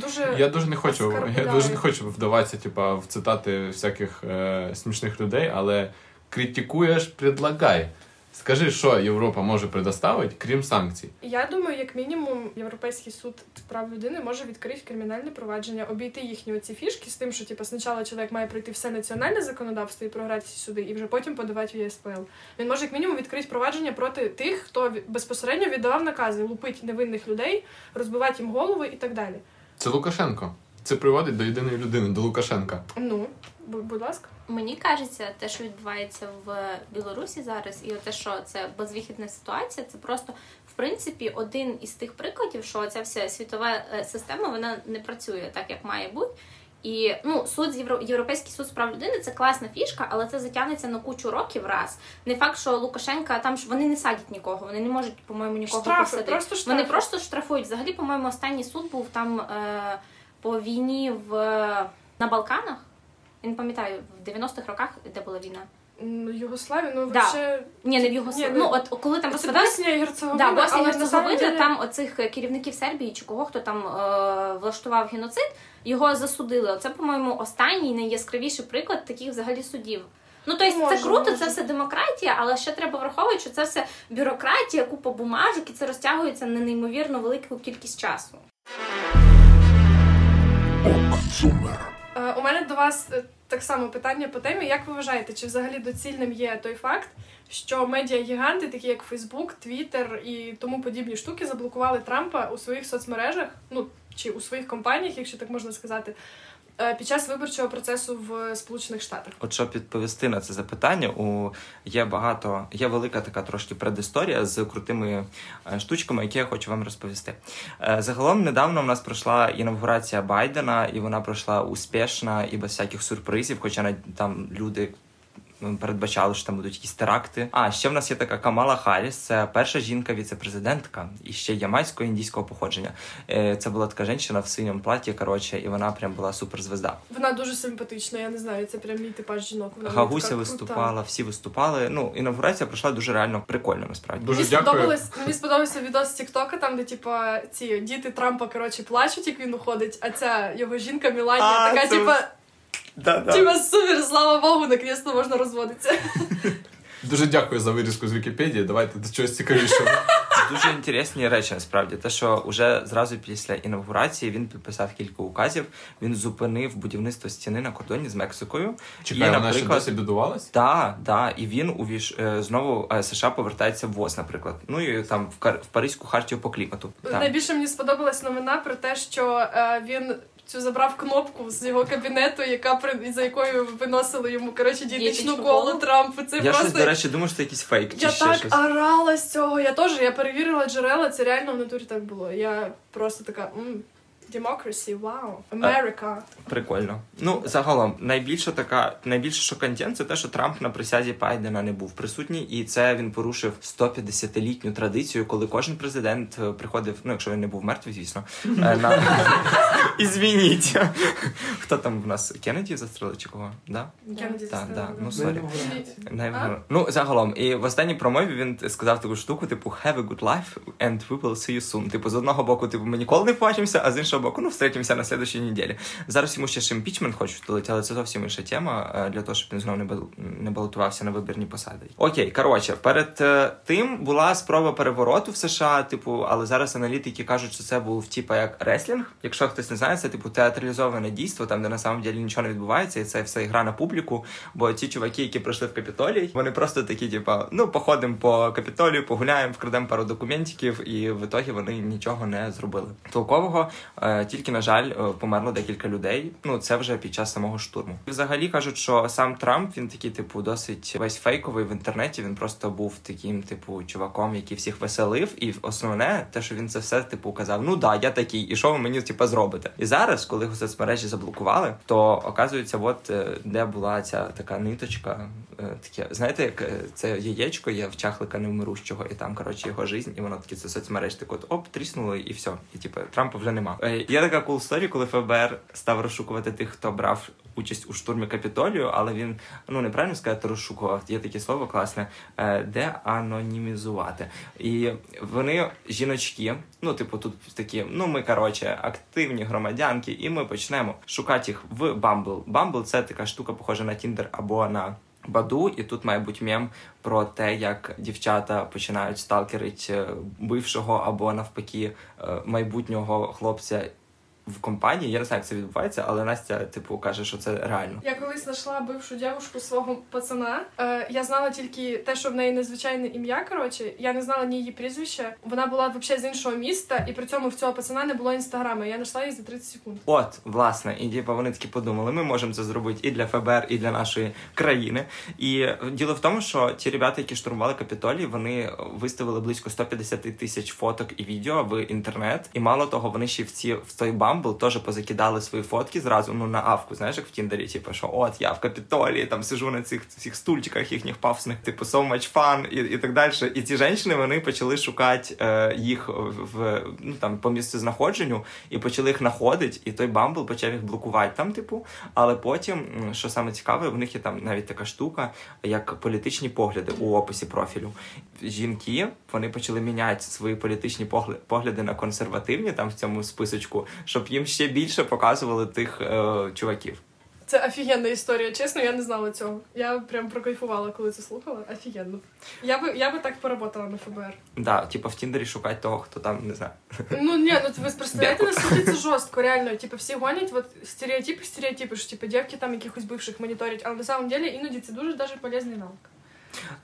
дуже. Я дуже не хочу, я дуже не хочу вдаватися, типа, в цитати всяких е, смішних людей, але критикуєш, предлагай. Скажи, що Європа може предоставити, крім санкцій. Я думаю, як мінімум, Європейський суд з прав людини може відкрити кримінальне провадження, обійти їхні оці фішки з тим, що типу, спочатку чоловік має пройти все національне законодавство і програти всі суди, і вже потім подавати в ЄСПЛ. Він може як мінімум відкрити провадження проти тих, хто безпосередньо віддавав накази лупить невинних людей, розбивати їм голови і так далі. Це Лукашенко. Це приводить до єдиної людини, до Лукашенка. Ну, будь ласка. Мені кажеться, те, що відбувається в Білорусі зараз, і те, що це безвихідна ситуація, це просто в принципі один із тих прикладів, що ця вся світова е, система вона не працює так, як має бути. І ну, суд з Євро... Європейський суд з прав людини це класна фішка, але це затягнеться на кучу років раз. Не факт, що Лукашенка там ж вони не садять нікого, вони не можуть, по-моєму, нікого Штрафи, посадити. просто штрафи. Вони просто штрафують. Взагалі, по-моєму, останній суд був там е, по війні в на Балканах. Я не пам'ятаю, в 90-х роках, де була війна. М, Югославія, ну Да. вообще... Ні, не в Югославії. Ні, Ну, от коли там Це і Герцеговина, Да, Босния і Герцеговина, деле- там оцих керівників Сербії чи кого хто там е, влаштував геноцид, його засудили. Оце, по-моєму, останній найяскравіший приклад таких взагалі судів. Ну, тобто, Може, це круто, може. це все демократія, але ще треба враховувати, що це все бюрократія, купа бумажок, і це розтягується на неймовірно велику кількість часу. Е, У мене до вас е, так само питання по темі. Як ви вважаєте, чи взагалі доцільним є той факт, що медіагіганти, такі як Фейсбук, Твіттер і тому подібні штуки, заблокували Трампа у своїх соцмережах, ну чи у своїх компаніях, якщо так можна сказати, під час виборчого процесу в Сполучених Штатах? От щоб відповісти на це запитання, у є багато, є велика така трошки предісторія з крутими е, штучками, які я хочу вам розповісти. Е, Загалом недавно в нас пройшла інавгурація Байдена, і вона пройшла успішно і без всяких сюрпризів, хоча там люди. Передбачали, що там будуть якісь теракти. А ще в нас є така Камала Харріс, це перша жінка віце-президентка і ще ямайського індійського походження. Е, Це була така жінка в синьому платі, коротше, і вона прям була суперзвезда. Вона дуже симпатична, я не знаю, це прям мій типаж жінок. Вона Гагуся виступала, крута. всі виступали. Ну, інавгурація пройшла дуже реально прикольно, насправді. Дуже мені дякую. сподобалось, мені сподобався відос з Тіктока, там, де типа ці діти Трампа коротше плачуть, як він уходить, а ця його жінка Міланія така, це- типа, Да-да. типа супер, слава Богу, наконец-то можна розводитися. Дуже дякую за вирізку з Вікіпедії. Давайте до чогось цікавішого. Дуже інтересні речі, насправді. Те, що вже зразу після інавгурації він підписав кілька указів. Він зупинив будівництво стіни на кордоні з Мексикою. Чекай, вона ще досі будувалась? Так, да, і він увіш е, знову е, США повертається в ВОЗ, наприклад. Ну і там в, Кар- в Паризьку хартію по клімату. Найбільше мені сподобалась новина про те, що е, він цю забрав кнопку з його кабінету, яка при за якою виносили йому коротше дієтичну колу колу? Трампу. Це Я просто щось, до речі, думаю, що це якийсь фейк чи я ще так щось. орала з цього. Я теж я перевірила джерела. Це реально в натурі так було. Я просто така. м Democracy, вау, America. Прикольно. Ну, загалом, найбільша така, найбільше що контент, це те, що Трамп на присязі Байдена не був присутній, і це він порушив 150-літню традицію, коли кожен президент е, приходив, ну якщо він не був мертвий, звісно, е, на *laughs* і звініть. Хто там в нас Кеннеді застрелив чи кого? Да? Кеннеді да. Ну, sorry. Ну, загалом, і в останній промові він сказав таку штуку, типу, have a good life and we will see you soon. Типу, з одного боку, типу, ми ніколи не побачимося, а з іншого боку, ну, встретимося на слідчій неділі. Зараз йому ще ж імпічмент хочуть втулити, але це зовсім інша тема е, для того, щоб він знову не, бал- не балотувався на вибірні посади. Окей, коротше, перед е, тим була спроба перевороту в США, типу, але зараз аналітики кажуть, що це був типа як реслінг. Якщо хтось не знає, це типу театралізоване дійство, там де на самом деле нічого не відбувається, і це все гра на публіку. Бо ті чуваки, які прийшли в Капітолій, вони просто такі, типа, ну походимо по Капітолію, погуляємо, вкрадемо пару документиків, і в ітогі вони нічого не зробили. Толкового е, тільки на жаль е, померло декілька людей. Ну це вже під час самого штурму. Взагалі кажуть, що сам Трамп він такий, типу, досить весь фейковий в інтернеті. Він просто був таким, типу, чуваком, який всіх веселив. І основне, те, що він це все типу казав: Ну да, я такий, і що ви мені типу, зробите? І зараз, коли його соцмережі заблокували, то оказується, от е, де була ця така ниточка, е, таке, знаєте, як це яєчко є в чахлика невмирущого, і там коротше його жизнь, і воно таке це соцмережі, так от оп, тріснуло, і все. І типу Трампа вже нема. Е, Є така кул сторі, коли ФБР став розшукувати тих, хто брав участь у штурмі Капітолію, але він ну неправильно сказати розшукував. Є таке слово класне, де анонімізувати. І вони жіночки, ну типу, тут такі, ну ми коротше активні громадянки, і ми почнемо шукати їх в Bumble. Bumble – це така штука, похожа на Tinder або на. Баду, і тут має бути мем про те, як дівчата починають сталкерити бившого або навпаки е, майбутнього хлопця в компанії. Я не знаю, як це відбувається, але Настя, типу, каже, що це реально. Я колись знайшла бившу дівчинку свого пацана. Е, я знала тільки те, що в неї незвичайне ім'я. Коротше, я не знала ні її прізвища. Вона була взагалі з іншого міста, і при цьому в цього пацана не було інстаграма. Я знайшла її за 30 секунд. От, власне, і типу, вони такі подумали, ми можемо це зробити і для ФБР, і для нашої країни. І діло в тому, що ті ребята, які штурмували Капітолій, вони виставили близько 150 тисяч фоток і відео в інтернет. І мало того, вони ще в ці в той бамбл теж позакидали свої фотки зразу ну на авку, знаєш, як в Тіндері, типу, що от я в Капітолії, там сижу на цих цих стульчиках їхніх пафосних, типу so much fun і і так далі. І ці жінки вони почали шукати е, їх в ну там по місцю знаходженню і почали їх знаходити, і той Bumble почав їх блокувати там, типу. Але потім, що саме цікаве, в них є там навіть така штука, як політичні погляди у описі профілю. Жінки вони почали міняти свої політичні погляди на консервативні там в цьому списочку, щоб їм ще більше показували тих е, чуваків. Це офігенна історія. Чесно, я не знала цього. Я прям прокайфувала, коли це слухала. Офігенно. Я би я би так поработала на ФБР. Да, типа в Тіндері шукати того, хто там не знаю. Ну ні, ну ви представляєте, наскільки це жорстко, *laughs* реально. Типа всі гонять, от стереотипи, стереотипи, що типа дівки там якихось бивших моніторять, але на самом деле іноді це дуже даже полезний навик.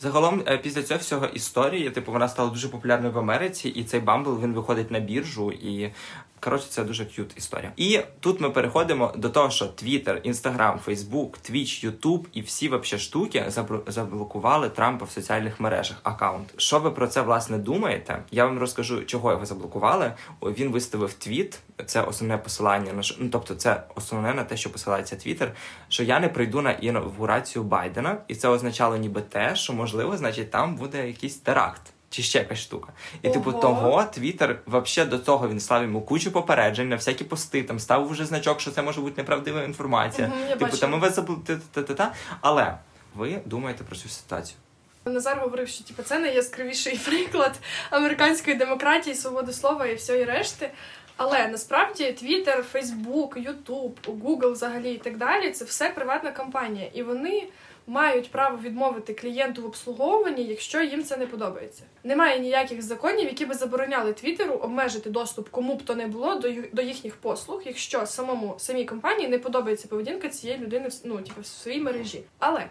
Загалом, е, після цього всього історії, типу, вона стала дуже популярною в Америці, і цей бамбл він виходить на біржу, і Коротше, це дуже к'ют історія. І тут ми переходимо до того, що Twitter, Instagram, Facebook, Twitch, YouTube і всі вообще штуки заблокували Трампа в соціальних мережах аккаунт. Що ви про це власне думаєте? Я вам розкажу, чого його заблокували. Він виставив твіт. Це основне посилання на ну, тобто, це основне на те, що посилається Twitter, що я не прийду на інаугурацію Байдена, і це означало ніби те, що можливо, значить, там буде якийсь теракт. Чи ще якась штука. І, типу, Ого. типу, того Твіттер, взагалі до того він слав йому кучу попереджень на всякі пости, там ставив вже значок, що це може бути неправдива інформація. Угу, типу, там ми вас забули. Та-та-та. Але ви думаєте про цю ситуацію? Назар говорив, що типу, це найяскравіший *laughs* приклад американської демократії, свободи слова і всієї решти. Але насправді Твіттер, Фейсбук, Ютуб, Гугл взагалі і так далі це все приватна компанія. І вони мають право відмовити клієнту в обслуговуванні, якщо їм це не подобається. Немає ніяких законів, які би забороняли Твіттеру обмежити доступ кому б то не було до їхніх послуг, якщо самому самій компанії не подобається поведінка цієї людини ну, типу, в своїй мережі. Але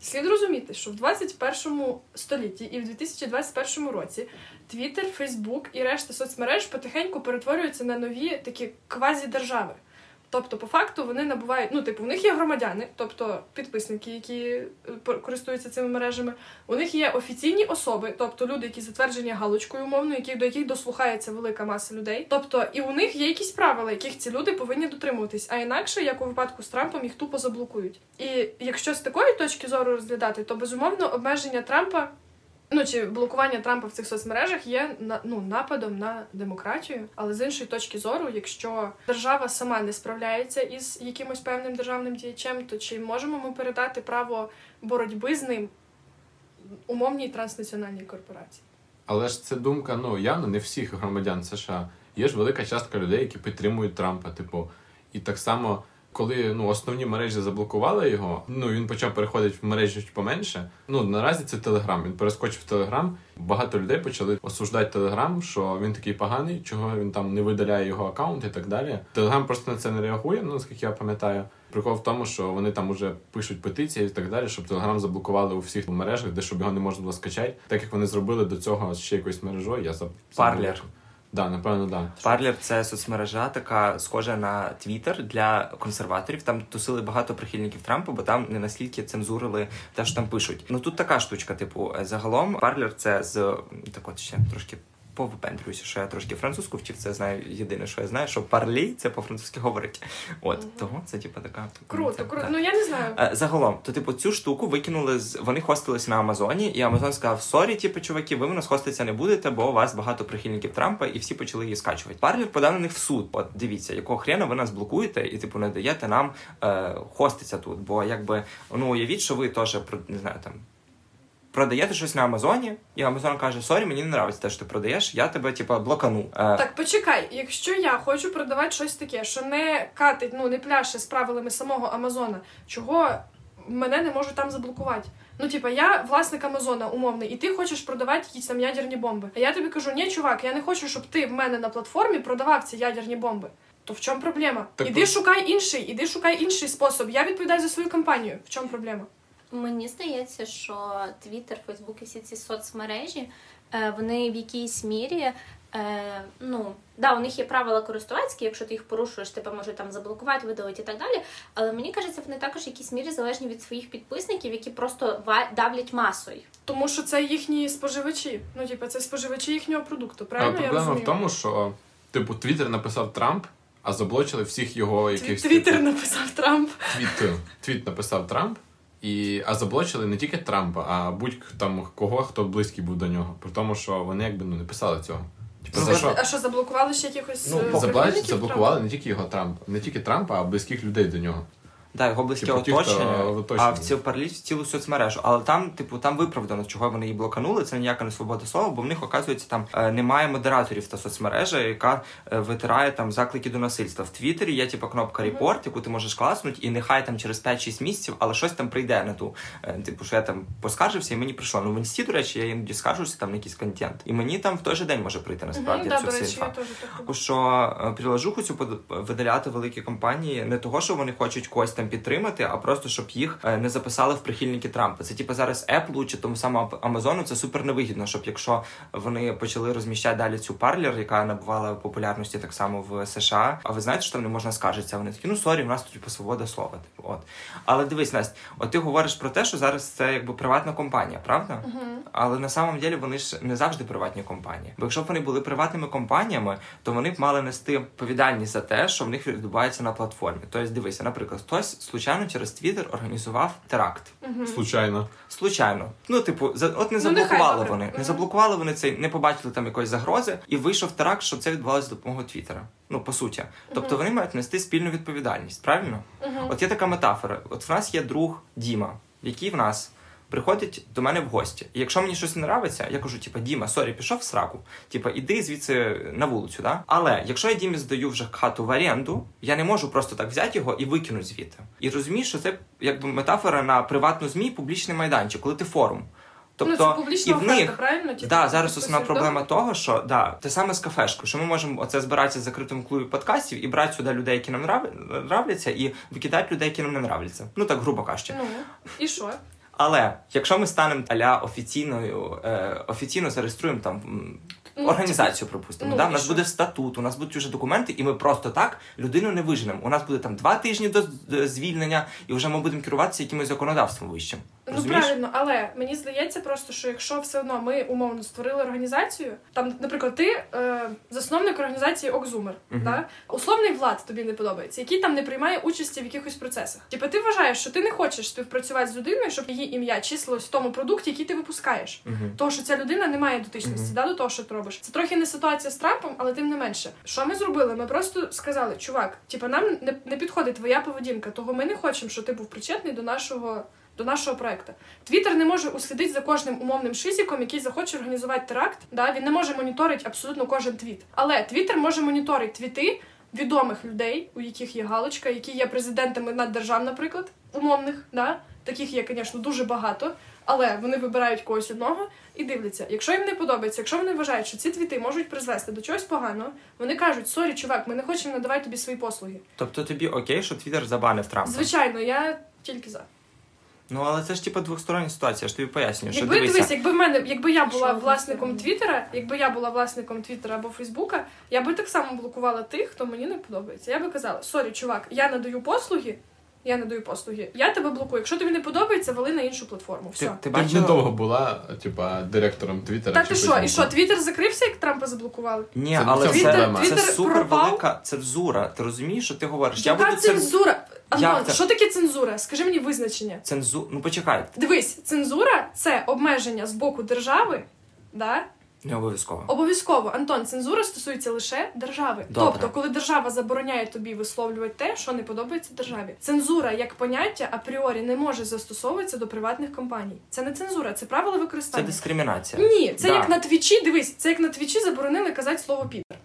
слід розуміти, що в 21 столітті і в 2021 році Твіттер, Фейсбук і решта соцмереж потихеньку перетворюються на нові такі квазі-держави. Тобто, по факту, вони набувають, ну, типу, у них є громадяни, тобто підписники, які е, користуються цими мережами. У них є офіційні особи, тобто люди, які затверджені галочкою умовно, які до яких дослухається велика маса людей. Тобто, і у них є якісь правила, яких ці люди повинні дотримуватись. А інакше, як у випадку з Трампом, їх тупо заблокують. І якщо з такої точки зору розглядати, то безумовно обмеження Трампа Ну чи блокування Трампа в цих соцмережах є ну, нападом на демократію, але з іншої точки зору, якщо держава сама не справляється із якимось певним державним діячем, то чи можемо ми передати право боротьби з ним умовній транснаціональній корпорації? Але ж це думка ну явно не всіх громадян США. Є ж велика частка людей, які підтримують Трампа, типу, і так само коли ну основні мережі заблокували його, ну він почав переходити в мережі поменше. Ну наразі це Телеграм. Він перескочив Телеграм. Багато людей почали осуждати Телеграм, що він такий поганий, чого він там не видаляє його аккаунт і так далі. Телеграм просто на це не реагує. Ну наскільки я пам'ятаю. Прикол в тому, що вони там уже пишуть петиції і так далі, щоб Телеграм заблокували у всіх мережах, де щоб його не можна було скачати, так як вони зробили до цього ще якоюсь мережою. Я забув. Парлер. Да, напевно, да. Парлер це соцмережа, така схожа на Твіттер для консерваторів. Там тусили багато прихильників Трампа, бо там не наскільки цензурили те, що там пишуть. Ну тут така штучка, типу, загалом Парлер це з так от ще трошки повипендрююся, що я трошки французьку вчив, це знаю єдине, що я знаю, що парлі це по-французьки говорить. От угу. того це типу така круто, це, круто. Ну я не знаю. Е, загалом, то типу цю штуку викинули з вони хостилися на Амазоні, і Амазон сказав: Sorry, типу, чуваки, ви в нас хоститися не будете, бо у вас багато прихильників Трампа, і всі почали її скачувати. Parler подав на них в суд. От дивіться, якого хрена ви нас блокуєте, і типу не даєте нам е, хоститися тут. Бо якби ну уявіть, що ви теж не знаю там продаєте щось на Амазоні, і Амазон каже: Sorry, мені не подобається те, що ти продаєш, я тебе, типа, блокану. Е, так, почекай, якщо я хочу продавати щось таке, що не катить, ну не пляше з правилами самого Амазона, чого мене не можуть там заблокувати? Ну, типа, я власник Амазона умовний, і ти хочеш продавати якісь там ядерні бомби. А я тобі кажу, ні, чувак, я не хочу, щоб ти в мене на платформі продавав ці ядерні бомби. То в чому проблема? Так іди шукай інший, іди шукай інший спосіб. Я відповідаю за свою компанію. В чому проблема? Мені здається, що Твіттер, Фейсбук і всі ці соцмережі е, вони в якійсь мірі. Е, ну, да, у них є правила користувацькі, якщо ти їх порушуєш, тебе можуть там заблокувати, видалити і так далі. Але мені кажеться, вони також в якійсь мірі залежні від своїх підписників, які просто давлять масою. Тому що це їхні споживачі. Ну, типу, це споживачі їхнього продукту. Правильно? А проблема я розумію? в тому, що типу Твіттер написав Трамп, а заблочили всіх його якихось Твіттер типу, написав Трамп. твіт, твіт написав Трамп. І, а заблочили не тільки Трампа, а будь там кого, хто близький був до нього. При тому, що вони якби ну не писали цього. Типу, Ну, за що А що заблокували ще якихось Ну, е, заблокували Трампа? не тільки його Трампа, не тільки Трампа, а близьких людей до нього. Да, його близьке Типу, оточення, е, в а в ці парліть в цілу соцмережу. Але там, типу, там виправдано, чого вони її блоканули. Це ніяка не свобода слова, бо в них, оказується, там е, немає модераторів та соцмережа, яка е, витирає там заклики до насильства. В Твіттері є типу кнопка репорт, яку ти можеш класнути, і нехай там через 5-6 місяців, але щось там прийде на ту. Типу, що я там поскаржився, і мені прийшло. Ну в інсті, до речі, я іноді скаржуся там на якийсь контент. І мені там в той же день може прийти насправді Мгм, да, Тому що приложуху цю видаляти великі компанії не того, що вони хочуть когось там підтримати, а просто щоб їх е, не записали в прихильники Трампа. Це типу зараз Apple чи тому самому Амазону це супер невигідно, щоб якщо вони почали розміщати далі цю Parler, яка набувала популярності так само в США. А ви знаєте, що там не можна скаржитися? Вони такі, ну sorry, в нас тут типу, свобода слова. Типу, от. Але дивись, Настя, от ти говориш про те, що зараз це якби приватна компанія, правда? Але на самом деле вони ж не завжди приватні компанії. Бо якщо б вони були приватними компаніями, то вони б мали нести відповідальність за те, що в них відбувається на платформі. Тобто, дивися, наприклад, хтось случайно через Твіттер організував теракт. Случайно. Случайно. Ну, типу, за от не Ну, нехай, заблокували добре. вони. Угу. Не заблокували вони цей, не побачили там якоїсь загрози, і вийшов теракт, що це відбувалося з допомогою Твіттера. Ну, по суті. Тобто вони мають нести спільну відповідальність, правильно? От є така метафора. От в нас є друг Діма, який в нас. Приходить до мене в гості. І якщо мені щось не нравиться, я кажу, типа, Діма, sorry, пішов в сраку. Типа, іди звідси на вулицю, да? Але якщо я Дімі здаю вже хату в оренду, я не можу просто так взяти його і викинути звідти. І розумієш, що це якби метафора на приватну змі, публічний майданчик, коли ти форум. Тобто, ну, це публічна і в них правильно? Типу, Да, зараз основна проблема того, що да, те саме з кафешкою, що ми можемо оце збиратися в закритому клубі подкастів і брати сюди людей, які нам нрав- нравляться, і викидати людей, які нам не нравляться. Ну так грубо кажучи. Ну, і що? Але якщо ми станемо аля офіційною, е, офіційно зареєструємо там Ну, організацію, припустимо, ну, да? у нас буде статут, у нас будуть вже документи, і ми просто так людину не виженемо. У нас буде там два тижні до звільнення, і вже ми будемо керуватися якимось законодавством вищим. Ну правильно, але мені здається просто, що якщо все одно ми умовно створили організацію, там, наприклад, ти е, засновник організації Окзумер, Мгм. да? условний влад тобі не подобається, який там не приймає участі в якихось процесах. Типу, ти вважаєш, що ти не хочеш співпрацювати з людиною, щоб її ім'я числилось в тому продукті, який ти випускаєш. Того, що ця людина не має дотичності Мгм. да, до того, що ти робиш. Це трохи не ситуація з Трампом, але тим не менше. Що ми зробили? Ми просто сказали, чувак, типа, нам не, не підходить твоя поведінка, того ми не хочемо, щоб ти був причетний до нашого. До нашого проекту. Твіттер не може услідити за кожним умовним шизіком, який захоче організувати теракт. Да? Він не може моніторити абсолютно кожен твіт. Але Твіттер може моніторити твіти відомих людей, у яких є галочка, які є президентами наддержав, наприклад, умовних. Да? Таких є, звісно, дуже багато. Але вони вибирають когось одного і дивляться. Якщо їм не подобається, якщо вони вважають, що ці твіти можуть призвести до чогось поганого, вони кажуть: сорі, чувак, ми не хочемо надавати тобі свої послуги. Тобто тобі окей, що Твіттер забанив Трампа. Звичайно, я тільки за. Ну але це ж типу двостороння ситуація, я ж тобі пояснюю, що Якби дивися. дивись, якби в мене, якби я була Що власником? Твіттера, якби я була власником Твіттера або Фейсбука, я би так само блокувала тих, хто мені не подобається. Я би казала: сорі, чувак, я надаю послуги. Я надаю послуги. Я тебе блокую. Якщо тобі не подобається, вали на іншу платформу. Все. Ти, ти бачила? недовго була, типа, директором Твіттера. Та ти що, і що, Твіттер закрився, як Трампа заблокували? Ні, Це- але це це, проблема. це, супер пропав? велика цензура. Ти розумієш, що ти говориш? Яка я буду цензура? Як Антон, це? що таке цензура? Скажи мені визначення. цензу... Ну почекай, Дивись, цензура це обмеження з боку держави. Да? Не обов'язково. Обов'язково, Антон, цензура стосується лише держави. Добре. Тобто, коли держава забороняє тобі висловлювати те, що не подобається державі. Цензура як поняття апріорі не може застосовуватися до приватних компаній. Це не цензура, це правила Це дискримінація. Ні, це Да. як на твічі. Дивись, це як на твічі заборонили казати слово підер.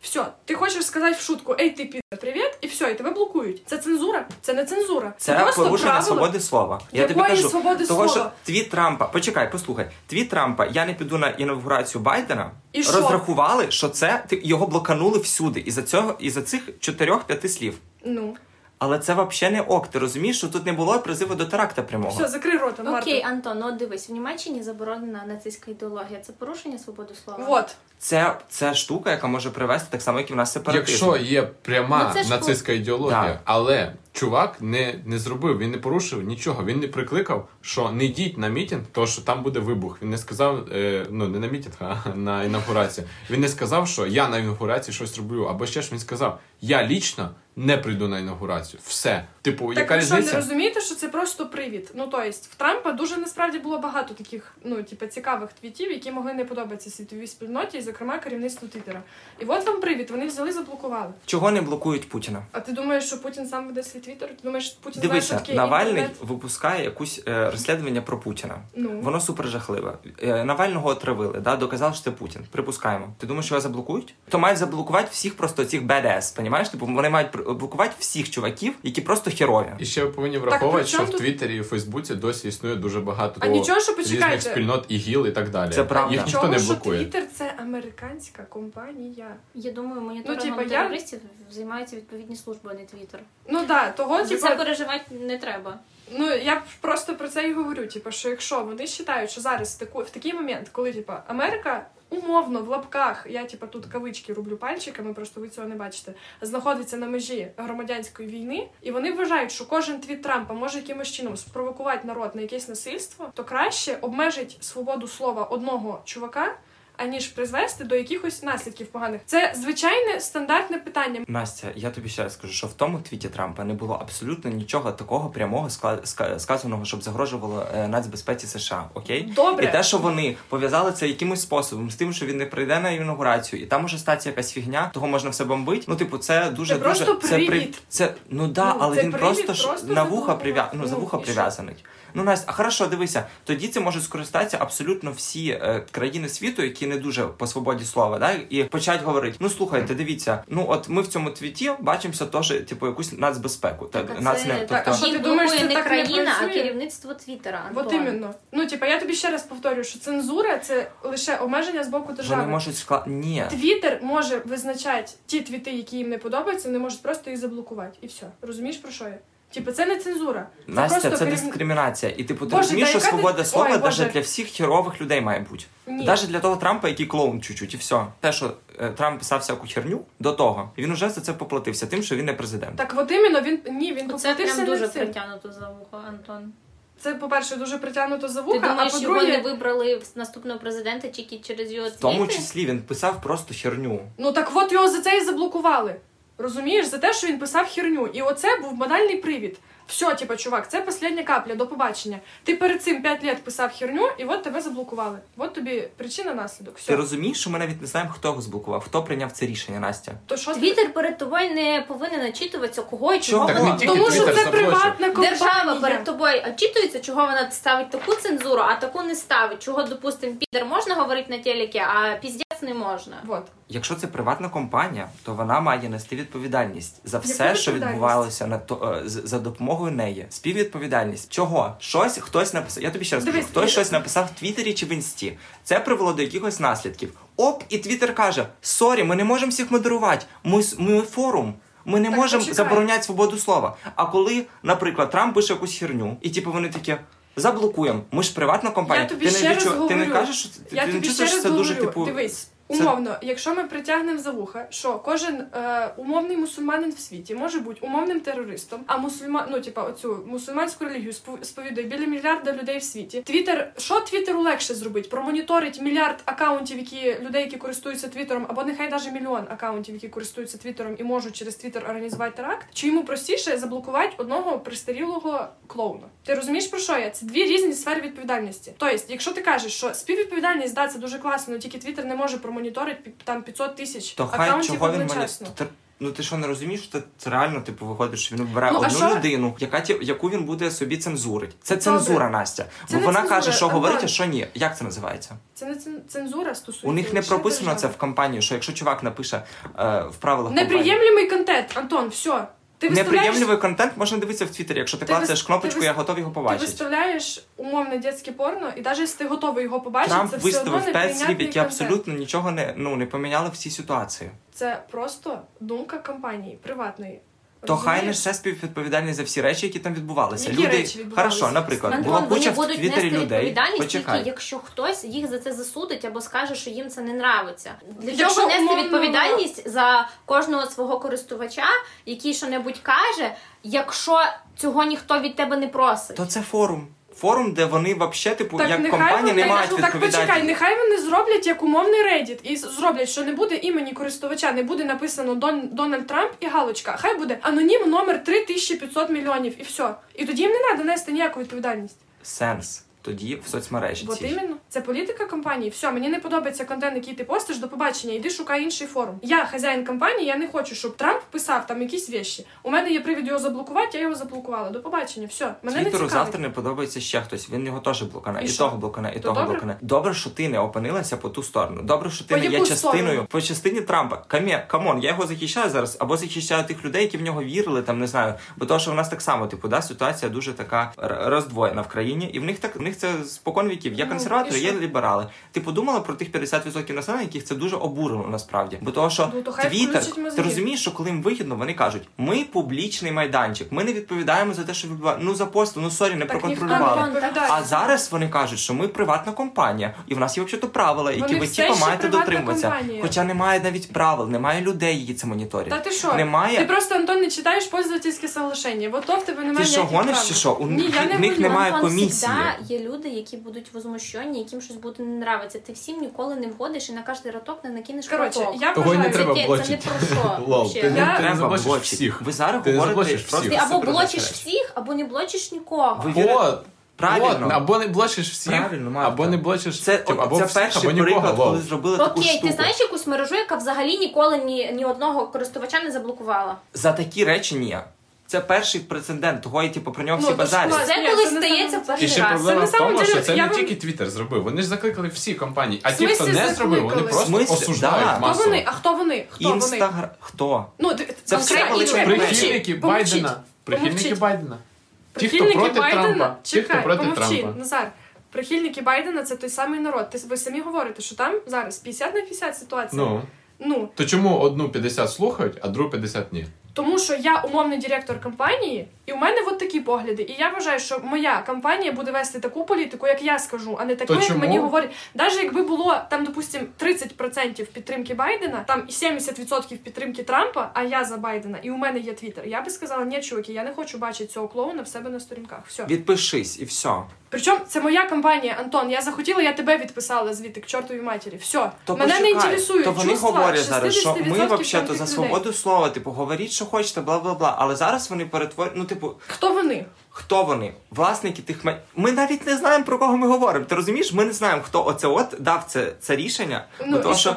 Все, ти хочеш сказати в шутку Ей, ти підер, привіт, все, і тебе блокують. Це цензура? Це не цензура. Це просто порушення правило. свободи слова. Я тобі кажу, свободи того, слова? що твіт Трампа, почекай, послухай, твіт Трампа, я не піду на інавгурацію Байдена. І що? розрахували, що це його блоканули всюди. І за цього, і за цих чотирьох-п'яти слів. Ну, Але це взагалі не ок. Ти розумієш, що тут не було призиву до теракта прямого. все, закрий рота, Марта. Окей, Антон, ну от дивись, в Німеччині заборонена нацистська ідеологія. Це порушення свободи слова. Вот. Це, це штука, яка може привести так само, як і в нас сепаратизм. Якщо є пряма Ну, нацистська ідеологія, Так. але чувак не, не зробив, він не порушив нічого. Він не прикликав, що не йдіть на мітинг, то що там буде вибух. Він не сказав, е, ну не на мітинг, а *laughs* на інаугурацію. Він не сказав, що я на інаугурації щось роблю, або ще ж він сказав, я лічно не прийду на інаугурацію. Все. Типу, Так яка ви що, не розумієте, що це просто привід? Ну то есть, в Трампа дуже насправді було багато таких, ну типу, цікавих твітів, які могли не подобатися світовій спільноті, і, зокрема, керівництву Твіттера. І от вам привід, вони взяли, заблокували. Чого не блокують Путіна? А ти думаєш, що Путін сам веде свій твіттер? Ти думаєш, що Путін знає, що Дивися, таке Навальний інтернет? випускає якусь е, розслідування про Путіна. Ну. Воно супер жахливе. Е, Навального отравили, да? доказали, що це Путін. Припускаємо. Ти думаєш, що його заблокують? То мають заблокувати всіх просто цих BDS, понімаєш? Типу вони мають блокувати всіх чуваків, які просто херові. І ще ви повинні враховувати, що в Твіттері і в Фейсбуці досі існує дуже багато А нічого, що різних спільнот і гіл, і так далі. Це правда. Їх ніхто не блокує. Твіттер це американська компанія. Я думаю, моніторингом типа, я- займаються відповідні служби, а не Твіттер. Ну да, того типу, це переживати не треба. Ну я просто про це і говорю. Типу, що якщо вони вважають, що зараз таку, в такий момент, коли типу, Америка умовно в лапках, я типу, тут кавички роблю пальчиками, просто ви цього не бачите, знаходиться на межі громадянської війни, і вони вважають, що кожен твіт Трампа може якимось чином спровокувати народ на якесь насильство, то краще обмежить свободу слова одного чувака. Аніж призвести до якихось наслідків поганих, це звичайне стандартне питання. Настя, я тобі ще раз скажу, що в тому твіті Трампа не було абсолютно нічого такого прямого ска- ска- сказаного, щоб загрожувало е, нацбезпеці США. Окей? Добре, І те, що вони пов'язали це якимось способом з тим, що він не прийде на інаугурацію, і там може статися якась фігня, того можна все бомбити. Ну, типу, це дуже Це дуже просто це привід. це ну да, Ну, але він просто ж просто на вуха прив'я... ну, за Ну, вуха і прив'язаний. Ну, Настя, а хорошо, дивися, тоді це можуть скористатися абсолютно всі е, країни світу, які не дуже по свободі слова, да, і почать говорити: ну слухайте, дивіться, ну от ми в цьому твіті бачимося теж, типу, якусь нацбезпеку. Так, Так, нац... це- не- так, а тобто, що ти думаєш, це не так не країна, а керівництво Твіттера. От іменно. Ну, типа, я тобі ще раз повторюю, що цензура це лише обмеження з боку держави. вони можуть склад... Ні. Твіттер може визначати ті твіти, які їм не подобаються, вони можуть просто їх заблокувати. І все. Розумієш про що я? Типу, це не цензура. Це Настя, просто це керів- дискримінація. І типу, ти розумієш, що яка ти- свобода слова Ой, навіть для всіх херових людей має бути. Ні. Навіть для того Трампа, який клоун чуть-чуть, і все. Те, що е, Трамп писав всяку херню до того, він уже за це поплатився тим, що він не президент. Так, от іменно він ні, він Оце поплатився прям дуже притягнуто за вухо, Антон. Це, по-перше, дуже притягнуто за Ти вуха, думаєш, а його не вибрали наступного президента тільки через його В тому числі він писав просто херню. ну так от його за це і заблокували. Розумієш, за те, що він писав херню. І оце був банальний привід. Все, типа, чувак, це остання капля, до побачення. Ти перед цим 5 років писав херню, і от тебе заблокували. От тобі причина наслідок. Ти розумієш, що ми навіть не знаємо, хто його зблокував, хто прийняв це рішення, Настя. То що ти- Твіттер перед тобою не повинен начитуватися, кого і чого Так не тільки Тому що це приватна компанія. Держава перед тобою очитується, чого вона ставить таку цензуру, а таку не ставить. Чого, допустим, підер можна говорити на телекі, а піздець не можна. Вот. Якщо це приватна компанія, то вона має нести відповідальність за все, що відбувалося на то е, за допомогою неї. Співвідповідальність. Чого? Щось хтось написав. Я тобі ще раз кажу, хтось щось написав в Твіттері чи в інсті. Це привело до якихось наслідків. Оп, і Твіттер каже: Сорі, ми не можемо всіх модерувати. Ми, ми форум. Ми не Так, можемо почекай. забороняти свободу слова. А коли, наприклад, Трамп пише якусь херню, і типу вони такі. Заблокуємо. Ми ж приватна компанія. Я тобі ти, ще не раз відчу- ти не кажеш, що Я ти не тобі чувствуєш, що це дуже типу. дивись, умовно, якщо ми притягнемо за вуха, що кожен е, умовний мусульманин в світі може бути умовним терористом, а мусульман, ну типа оцю мусульманську релігію спов- сповідує біля мільярда людей в світі. Твіттер, що Твіттеру легше зробити? Промоніторить мільярд акаунтів, які людей, які користуються Твіттером, або нехай навіть мільйон акаунтів, які користуються Твіттером і можуть через Твіттер організувати теракт. Чи йому простіше заблокувати одного пристарілого клоуна? Ти розумієш про що я? Це дві різні сфери відповідальності. Тобто, якщо ти кажеш, що співвідповідальність, да, це дуже класно, але тільки Твіттер не може промоніторити пі- там 500 тисяч То хай чого він мене. Ну ти що не розумієш, що це, реально типу виходить, що він обирає Ну, одну що? людину, яка ті, яку він буде собі цензурить. Це Добре. цензура, Настя. Це Бо вона цензура, каже, що говорить, а що ні. Як це називається? Це не цензура стосується. У них не прописано це в компанії, що якщо чувак напише е, в правилах компанії. Контент, Антон, все. Ти Неприємливий контент можна дивитися в Твіттері. Якщо ти, Ти клацаєш кнопочку, ти я готовий його побачити. ти виставляєш умовне дітське порно, і навіть якщо ти готовий його побачити, Трамп це все виставив п'ять слів, які абсолютно нічого не ну не поміняли в цій ситуації. Це просто думка компанії приватної. То хай несе співвідповідальність за всі речі, які там відбувалися. Які Люди речі відбувалися? хорошо, наприклад, Антон, була вони куча в будуть Твіттері нести людей. відповідальність тільки, якщо хтось їх за це засудить або скаже, що їм це не нравиться. Для Якщо чого нести умовно- відповідальність за кожного свого користувача, який що-небудь каже, якщо цього ніхто від тебе не просить? То це форум. Форум, де вони взагалі, типу, Так як нехай компанія не мають так почекай, нехай вони зроблять як умовний Reddit і зроблять, що не буде імені користувача, не буде написано Дон, Дональд Трамп і галочка. Хай буде анонім номер 3500 мільйонів і все. І тоді їм не треба нести ніяку відповідальність. Сенс тоді в соцмережі. От іменно. Це політика компанії. Все, мені не подобається контент, який ти постиш, до побачення. Йди шукай інший форум. Я хазяїн компанії, я не хочу, щоб Трамп писав там якісь вещі. У мене є привід його заблокувати, я його заблокувала. До побачення. Все, мене не Твіттеру цікавить. завтра не подобається ще хтось. Він його теж блокане, І і, того блокане, і То того добре? блокане. Добре, що ти не опинилася по ту сторону. Добре, що ти По не є частиною сторону? по частині Трампа. Камє, come on, я його захищаю зараз, або захищаю тих людей, які в нього вірили, там не знаю. Бо то, що в нас так само, типу, да, ситуація дуже така роздвоєна в країні, і в них так в них це спокон віків. Є Ну, консерватори, є ліберали. Ти подумала про тих 50% населення, яких це дуже обурило насправді. Бо того, що Ну, то Твіттер, ти розумієш, що коли їм вигідно, вони кажуть: ми публічний майданчик, ми не відповідаємо за те, що відбувається. Ну за пост, ну сорі, не Так ніхто проконтролювали. А зараз вони кажуть, що ми приватна компанія, і в нас є взагалі правила, які Вони ви типу маєте дотримуватися. компанія. Хоча немає навіть правил, немає людей, які це моніторять. Та ти що? Немає. Ти просто Антон не читаєш пользовательське соглашення, бо то в тебе немає Ти що, гониш чи що? У Ні, них- я не них немає комісії. всегда є люди, які будуть возмущені, яким щось буде не нравиться. Ти всім ніколи не вгодиш і на кожний роток не накинеш Коротше, платок. я Того й не вважаю, треба це, це *laughs* не блочити. про що. Лол, ти не, Я- ти не Треба заблочиш блочити. всіх. Ви зараз Ти не говорите заблочиш просто Ти всіх. або супер блочиш всіх, або не блочиш нікого. Ви? От, Правильно. от, або не блочиш всіх, Правильно, Марта. або не блочиш Це, типу, або це всіх, перший або нікого. приклад, лол. коли зробили таку Окей, штуку. ти знаєш якусь мережу, яка взагалі ніколи ні, ні одного користувача не заблокувала? За такі речі ні. Це перший прецедент, того і типу про нього Ну, всі ж базарять. Це коли це стається І перший ще раз. проблема Це в тому, що це я не вам- тільки Твіттер зробив. Вони ж закликали всі компанії, а ті, хто не зробив, вони просто смислі? осуждають Да. Хто вони? А хто вони? Хто вони? Хто? Ну, Це все величезне Прихильники Байдена. Прихильники Байдена. Ті, хто Прихильники проти Байдена? Трампа. Ті, хто проти Трампа. Назар. Прихильники Байдена це той самий народ. Ти ви самі говорите, що там зараз 50 на 50 ситуація. Ну, ну то чому одну 50 слухають, а другу 50 ні? Тому що я умовний директор компанії, і у мене от такі погляди. І я вважаю, що моя компанія буде вести таку політику, як я скажу, а не таку, То як чому? мені говорять. Навіть якби було там, допустим, 30% підтримки Байдена, там і 70% підтримки Трампа, а я за Байдена, і у мене є твіттер. Я би сказала, ні, чуваки, я не хочу бачити цього клоуна в себе на сторінках. Все. Відпишись і все. Причому це моя компанія, Антон. Я захотіла, я тебе відписала звідти к чортовій матері. Все. То Мене почекай, не інтересує. То вони чувства говорять зараз, що ми взагалі за свободу слова, типу, говоріть, що хочете, бла бла бла. Але зараз вони перетворюють. Ну, типу, Хто вони? хто вони? Власники тих ме- Ми навіть не знаємо про кого ми говоримо. Ти розумієш? Ми не знаємо, хто оце от дав це, це рішення. Ну, бо того, і що.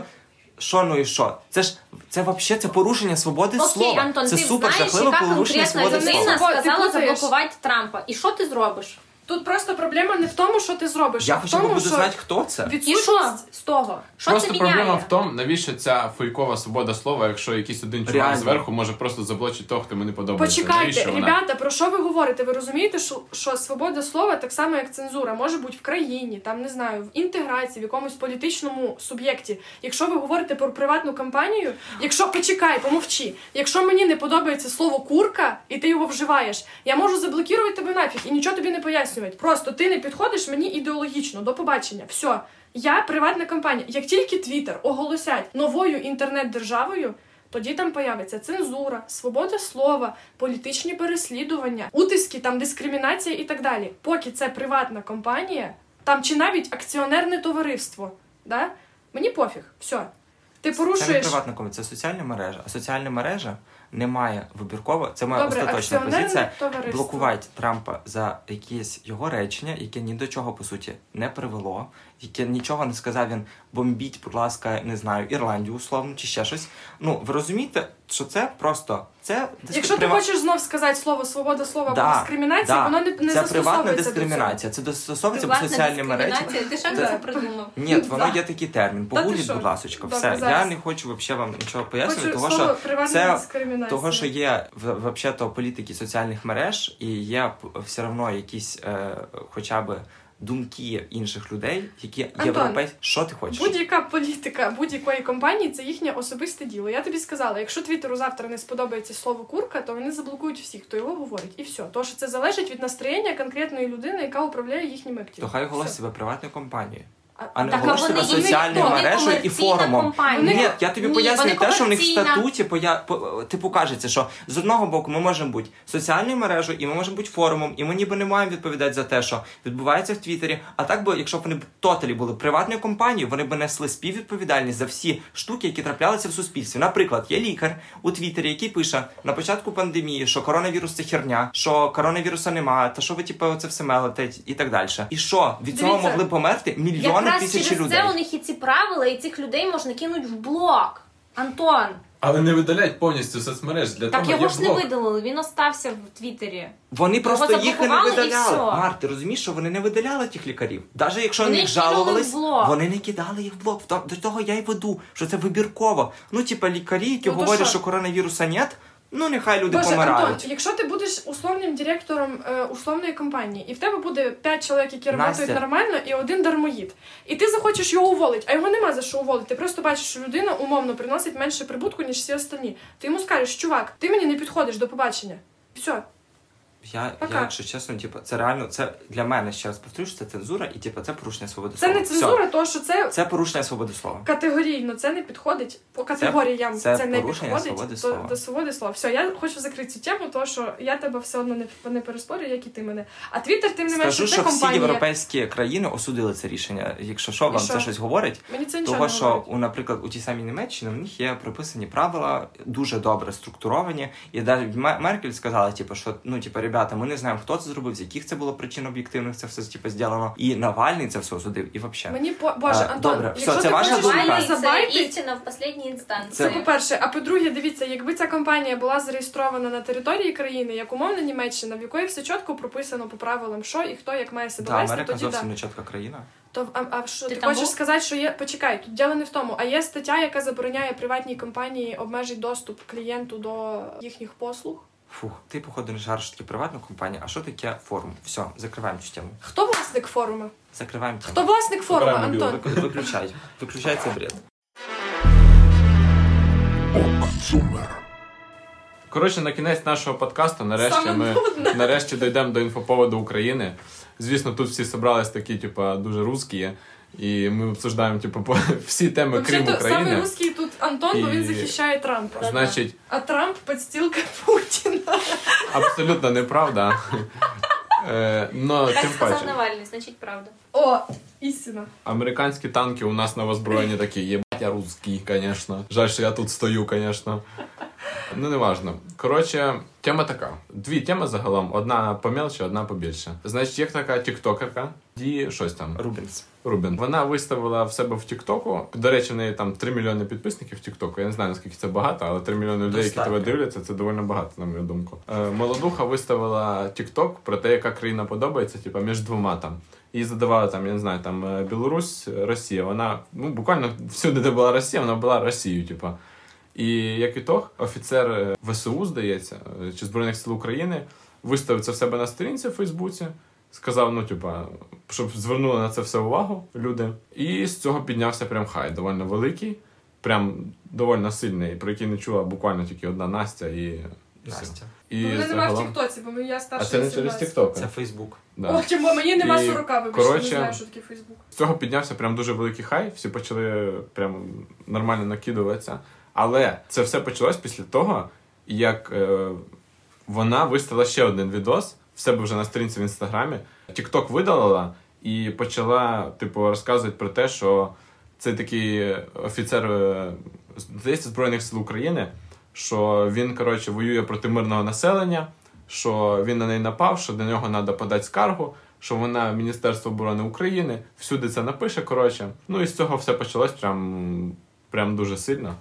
що? Ну і що? Це ж це взагалі це порушення свободи Окей, слова. Антон, це ти супер знаєш, жахливе яка порушення конкретна свободи людина слова. Ти сказала заблокувати Трампа. І що ти зробиш? Тут просто проблема не в тому, що ти зробиш, Я а в хоча б тому, буду що знати, хто це. І що відсутність з того? Що Просто це міняє? проблема в тому, навіщо ця фейкова свобода слова, якщо якийсь один чувак Реально. зверху може просто заблочити того, хто мені подобається. Почекайте, Навіщо вона? ребята, про що ви говорите? Ви розумієте, що, що свобода слова так само, як цензура, може бути в країні, там не знаю, в інтеграції, в якомусь політичному суб'єкті. Якщо ви говорите про приватну компанію, якщо почекай, помовчи, якщо мені не подобається слово курка, і ти його вживаєш, я можу заблокувати тебе нафіг і нічого тобі не пояснювати. Просто ти не підходиш мені ідеологічно. До побачення. Все. Я приватна компанія. Як тільки Твіттер оголосять новою інтернет-державою, тоді там появиться цензура, свобода слова, політичні переслідування, утиски, там дискримінація і так далі. Поки це приватна компанія, там чи навіть акціонерне товариство, да? мені пофіг, все. Ти Це не порушуєш. приватна це соціальна мережа. А соціальна мережа не має вибірково. Це моя Добре, остаточна позиція. товариство. Блокувати Трампа за якісь його речення, яке ні до чого по суті не привело, яке нічого не сказав він бомбіть, будь ласка, не знаю, Ірландію условно чи ще щось. Ну ви розумієте, що це просто це Якщо ти хочеш знов сказати слово свобода слова Да, дискримінація, да. воно не, не це приватна дискримінація. Це достосовується по Приватна соціальні мережі. Ти що Це- придумав? Ні, воно є такий термін. Що? будь ласка, Добре, все. Я не хочу взагалі вам нічого пояснювати, того що це того, що є в- взагалі-то політики соціальних мереж, і є все одно якісь, е, хоча б думки інших людей, які європейські. Що ти хочеш? Будь-яка політика будь-якої компанії це їхнє особисте діло. Я тобі сказала, якщо Твіттеру завтра не сподобається слово курка, то вони заблокують всіх, хто його говорить, і все. Тож це залежить від настроєння конкретної людини, яка управляє їхніми активами. То хай оголосить себе приватною компанією. А, не Так, а оголошуй вони і соціальною мережею і форумом. компанія. Ні, я тобі Ні, пояснюю те, що в них в статуті поя... типу кажеться, що з одного боку ми можемо бути соціальною мережею, і ми можемо бути форумом, і ми ніби не маємо відповідати за те, що відбувається в Твіттері. А так би, якщо б вони тоталі були приватною компанією, вони б несли співвідповідальність за всі штуки, які траплялися в суспільстві. Наприклад, є лікар у Твіттері, який пише на початку пандемії, що коронавірус це херня, що коронавіруса немає, та що ви типу, це все мелите і так далі. І що від цього Дивіться, могли померти мільйони Якраз через людей. це у них і ці правила, і цих людей можна кинути в блок. Антон, Але не видалять повністю соцмереж. Для так того його є ж не блок. видалили, він остався в Твіттері. Вони просто їх не видаляли. Март, ти розумієш, що вони не видаляли тих лікарів. Навіть якщо Вони їх жалувались, вони не кидали їх в блок. До того я й веду, що це вибірково. Ну, типа, лікарі, які Ну, говорять, що? що коронавіруса нет, ну нехай люди Боже, помирають. Антон, якщо ти будеш условним директором е, условної компанії, і в тебе буде 5 чоловік, які Настя. нормально, і один дармоїд, і ти захочеш його уволити, а його нема за що уволити. Ти просто бачиш, що людина умовно приносить менше прибутку, ніж всі остальні. Ти йому скажеш, чувак, ти мені не підходиш до побачення. Все. Я, Пока. я, якщо чесно, типу, це реально, це для мене ще раз повторюю, що це цензура, і типу, це порушення свободи Це слова. не цензура, тому що це Це порушення свободи слова. категорійно, це не підходить. По категоріям це це, не порушення підходить свободи до, слова. до свободи слова. Все, я хочу закрити цю тему, тому що я тебе все одно не, не переспорю, як і ти мене. А Твіттер, тим не менше, Скажу, це що всі компанія. європейські країни осудили це рішення. Якщо що, вам що? це щось говорить, Мені це нічого Того, не що, говорить. у, наприклад, у тій самій Німеччині в них є прописані правила, дуже добре структуровані. І навіть Ме- Меркель сказала, типу, що ну, типу, ребята, ми не знаємо, хто це зробив, з яких це було причин об'єктивних, це все типу, зроблено. І Навальний це все осудив, і взагалі. Мені по Боже, Антон, добре, все, це ти ваша думка. це істина в останній інстанції. Це по-перше. А по-друге, дивіться, якби ця компанія була зареєстрована на території країни, як умовна Німеччина, в якої все чітко прописано по правилам, що і хто як має себе Да, вести, Америка тоді да. зовсім не чітка країна. То а, а що Ти ти, хочеш був? сказати, що є почекай, тут діло не в тому. А є стаття, яка забороняє приватній компанії обмежити доступ клієнту до їхніх послуг. Фух, ти, походу, не жариш таки приватну компанію. А що таке форум? Все, закриваємо цю тему. Хто власник форуму? Закриваємо Хто власник форуму, Забираємо. Антон? Вик- Виключай. Виключай цей бред. Коротше, на кінець нашого подкасту, нарешті Саме ми нудне. нарешті дійдемо до інфоповоду України. Звісно, тут всі зібрались такі, типа, дуже русські, і ми обсуждаємо, типу, по- *laughs* всі теми, крім Взагалі, саме України. русський тут Антон, бо він захищає Трампа. Значить, А Трамп подстілка Путіна. абсолютно неправда. *laughs* Е, но Так тим сказав паче, Навальний, значить правда. О, істина. американські танки у нас на озброєнні такі, єбать, я русський, звісно. Жаль, що я тут стою, звісно. Ну, не важно. Коротше, тема така. Дві теми загалом: одна помельче, одна побільше. Значить, є така тіктокерка, Ді щось там. Рубінс. Рубін. Вона виставила в себе в Тіктоку. До речі, в неї там 3 мільйони підписників в Тіктоку. Я не знаю, наскільки це багато, але 3 мільйони людей, які тебе дивляться, це доволі багато, на мою думку. Е, молодуха виставила Тікток про те, яка країна подобається, типу, між двома там. І задавала там, я не знаю, там е, Білорусь, Росія. Вона ну буквально всюди, де була Росія, вона була Росією, типу. І як ітог, офіцер е, ВСУ, здається, е, чи Збройних сил України, виставив це в себе на сторінці в Фейсбуці. Сказав, ну, типа, щоб звернули на це все увагу люди. І з цього піднявся прям хай, доволі великий, прям доволі сильний, про який не чула буквально тільки одна Настя і. Настя. І У мене нема в. Тіктоці, бо я старша. А це не через Тікток. Це Фейсбук. Да. О, чому мені нема 40, вибачте, не знаю, що таке Фейсбук. З цього піднявся прям дуже великий хай, всі почали прям нормально накидуватися. Але це все почалось після того, як е, вона виставила ще один відос в себе вже на сторінці в інстаграмі. Тікток видалила і почала, типу, розказувати про те, що цей такий офіцер е, здається, Збройних сил України, що він, коротше, воює проти мирного населення, що він на неї напав, що до нього треба подати скаргу, що вона Міністерство оборони України, всюди це напише, коротше. Ну і з цього все почалось прям, прям дуже сильно.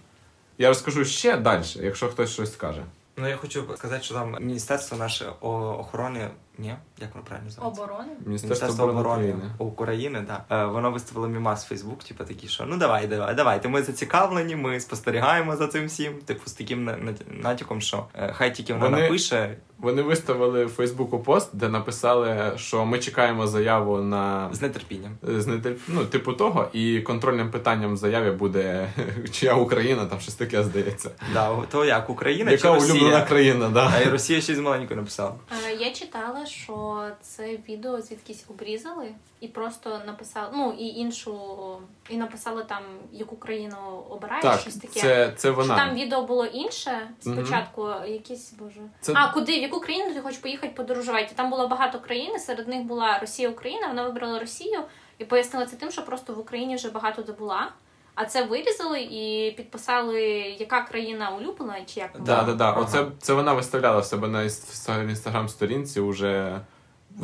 Я розкажу ще далі, якщо хтось щось скаже. Ну я хочу сказати, що там міністерство наше охорони Ні, як воно правильно називається? Оборони. Міністерство оборони України. України, да. Е, воно виставило мімас в Фейсбук, типу такі, що ну давай, давай, давайте. Ми зацікавлені, ми спостерігаємо за цим всім. Типу, з таким на- на- натяком, що е, хай тільки вона Вони- напише Вони виставили в Фейсбуку пост, де написали, що ми чекаємо заяву на з нетерпінням. з нетерп... ну, типу того, і контрольним питанням в заяві буде *laughs* чия Україна, там щось таке здається. Да, то як Україна Яка чи Росія? улюблена країна, да. А і Росія щось маленько написала. Я читала, що це відео звідкись обрізали і просто написали, ну і іншу, і написали там, яку країну обираєш, Так, щось таке. це, це Що там відео було інше спочатку, якісь боже. Це- А куди? В яку країну ти хочеш поїхати подорожувати? Там було багато країн, серед них була Росія, Україна. Вона вибрала Росію і пояснила це тим, що просто в Україні вже багато де була. А це вирізали і підписали, яка країна улюблена, чи як Да, Да, да. Ага. Оце це вона виставляла в себе на інстаграм сторінці уже.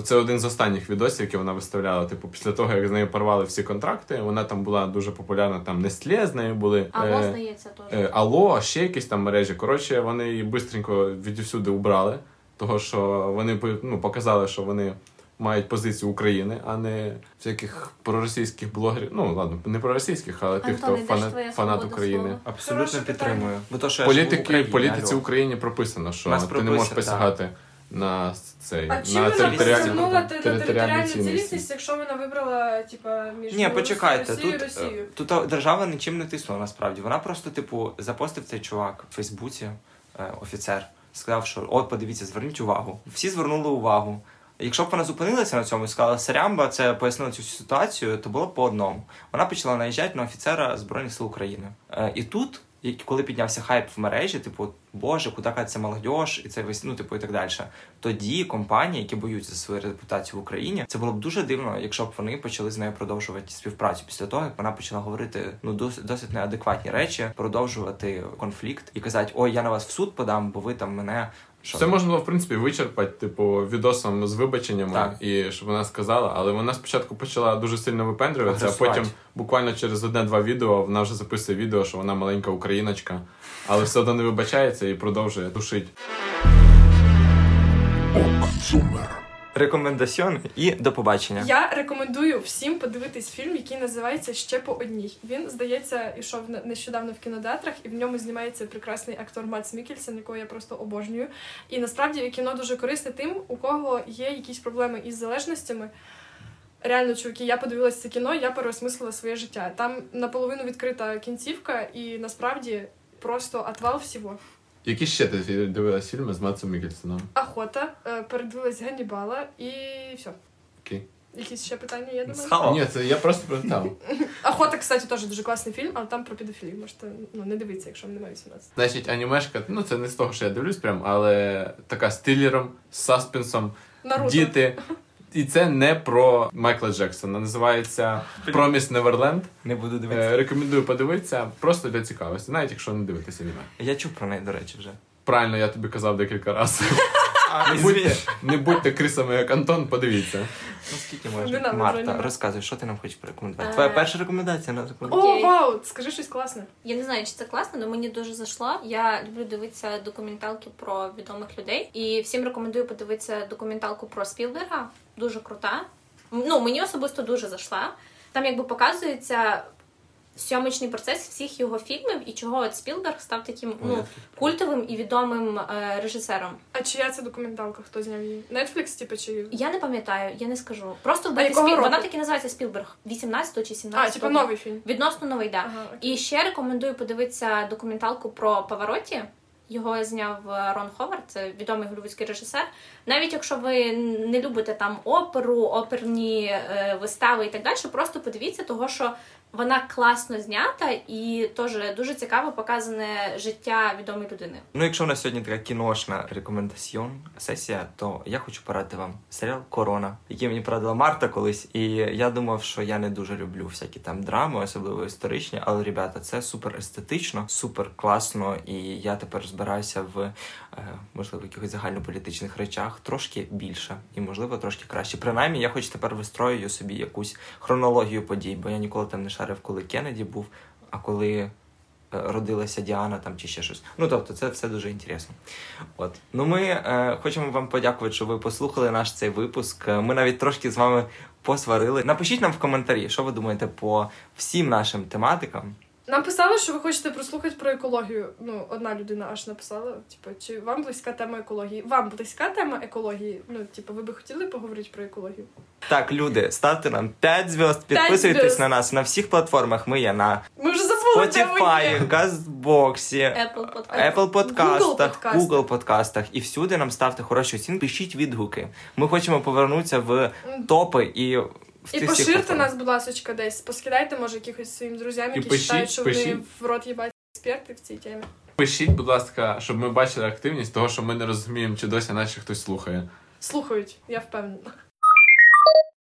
Це один з останніх відосів, які вона виставляла. Типу, після того, як з нею порвали всі контракти, вона там була дуже популярна, там Nestlé з нею були. Алло, е, здається, теж. е, Алло, ще якісь там мережі. Коротше, вони її бистренько відусюди убрали, того що вони ну, показали, що вони мають позицію України, а не всяких проросійських блогерів. Ну ладно, не проросійських, але тих, Антоне, хто де ж фанат, твоя фанат свобода України. слова? Абсолютно Хороше підтримую. Бо то, що я живу в Політики, Україні, політиці в алло. Україні прописано, що нас ти не прописано, можеш так. посягати на цей А чим на вона територіальну- на територіальну цілісність, якщо вона вибрала, типа, між Ні, почекайте, Росією і тут, Росією? е, тут е, держава нічим не тиснула насправді. Вона просто, типу, запостив цей чувак в Фейсбуці, е, офіцер, сказав, що от, подивіться, зверніть увагу. Всі звернули увагу. Якщо б вона зупинилася на цьому і сказала Сарямба, це пояснила цю ситуацію, то було б по одному. Вона почала наїжджати на офіцера Збройних сил України. Е, і тут, коли піднявся хайп в мережі, типу, Боже, куди катиться молодь, і це весь, ну, типу, і так далі. Тоді компанії, які боються за свою репутацію в Україні, це було б дуже дивно, якщо б вони почали з нею продовжувати співпрацю після того, як вона почала говорити ну досить, досить неадекватні речі, продовжувати конфлікт і казати, ой, я на вас в суд подам, бо ви там мене. Що? Це можна було, в принципі, вичерпати, типу, відосом з вибаченнями, Так. і щоб вона сказала, але вона спочатку почала дуже сильно випендрюватися, а потім буквально через одне-два відео вона вже записує відео, що вона маленька україночка, але все одно не вибачається і продовжує душить. Рекомендаціони і до побачення. Я рекомендую всім подивитись фільм, який називається Ще по одній. Він, здається, ішов не- нещодавно в кінотеатрах, і в ньому знімається прекрасний актор Мац Мікельсен, якого я просто обожнюю. І насправді кіно дуже корисне тим, у кого є якісь проблеми із залежностями. Реально, чуваки, я подивилася це кіно, я переосмислила своє життя. Там наполовину відкрита кінцівка, і насправді просто отвал всього. Які ще ти дивилась фільми з Матсом Мікельсоном? Охота, е, передивилась Ганнібала і все. Окей. Якісь ще питання мене? Схавав. Ні, це я просто прочитав. *laughs* Охота, кстати, теж дуже класний фільм, але там про педофілію. Можете ну, не дивитися, якщо вам немає 18. Значить, анімешка, ну це не з того, що я дивлюсь прям, але така з трилером, з саспенсом, Наруто. діти. *laughs* І це не про Майкла Джексона. Називається Проміс Неверленд. Не буду дивитися. Е, Рекомендую подивитися просто для цікавості, навіть якщо не дивитися аніме. Я чув про неї, до речі, вже. Правильно, я тобі казав декілька разів. *laughs* Не будьте, не будьте крисами, як Антон, подивіться. Ну скільки можна? Марта, розказуй, що ти нам хочеш порекомендувати? Е. Твоя перша рекомендація на. О, вау! Скажи щось класне. Я не знаю, чи це класно, але мені дуже зайшло. Я люблю дивитися документалки про відомих людей. І всім рекомендую подивитися документалку про Спілберга. Дуже крута. Ну, мені особисто дуже зайшла. Там якби показується сьомичний процес всіх його фільмів і чого от Спілберг став таким ну, культовим і відомим е, режисером. А чия це документалка? Хто зняв її? Netflix, типу, чи. Я не пам'ятаю, я не скажу. Просто А вбити якого Спілберг. року? Вона так і називається Спілберг. 18 чи 17 А, типу новий фільм. Відносно новий, да. Ага. І ще рекомендую подивитися документалку про Павароті. Його зняв е, Рон Ховард, це відомий голівудський режисер. Навіть якщо ви не любите там оперу, оперні е, вистави і так далі, просто подивіться, того що вона класно знята і теж дуже цікаво показане життя відомої людини. Ну, якщо у нас сьогодні така кіношна рекомендаціон сесія, то я хочу порадити вам серіал Корона, який мені порадила Марта колись. І я думав, що я не дуже люблю всякі там драми, особливо історичні. Але ребята, це супер естетично, супер класно. І я тепер збираюся в можливо якихось загальнополітичних речах трошки більше і можливо трошки краще. Принаймні, я хоч тепер вистрою собі якусь хронологію подій, бо я ніколи там не шарив, коли Кеннеді був, а коли е, родилася Діана там чи ще щось. Ну тобто, це все дуже інтересно. От ну ми е, хочемо вам подякувати, що ви послухали наш цей випуск. Е, Ми навіть трошки з вами посварили. Напишіть нам в коментарі, що ви думаєте по всім нашим тематикам. Нам писали, що ви хочете прослухати про екологію. Ну, одна людина аж написала. Типу, чи вам близька тема екології? Вам близька тема екології? Ну, типу, ви би хотіли поговорити про екологію? Так, люди, ставте нам 5 зв'язд, підписуйтесь на нас на всіх платформах. Ми є на Ми вже Spotify, є. Газбоксі. Apple Podcast. Apple Google подкастах, подкастах. Google подкастах і всюди нам ставте хороші оцінки, пишіть відгуки. Ми хочемо повернутися в топи і І поширте нас, будь ласка, десь. Поскидайте, може, якихось своїм друзям, які пишіть, вважають, що вони в рот їбать експерти в цій темі. Пишіть, будь ласка, щоб ми бачили активність, того що ми не розуміємо, чи досі наші хтось слухає. Слухають, я впевнена.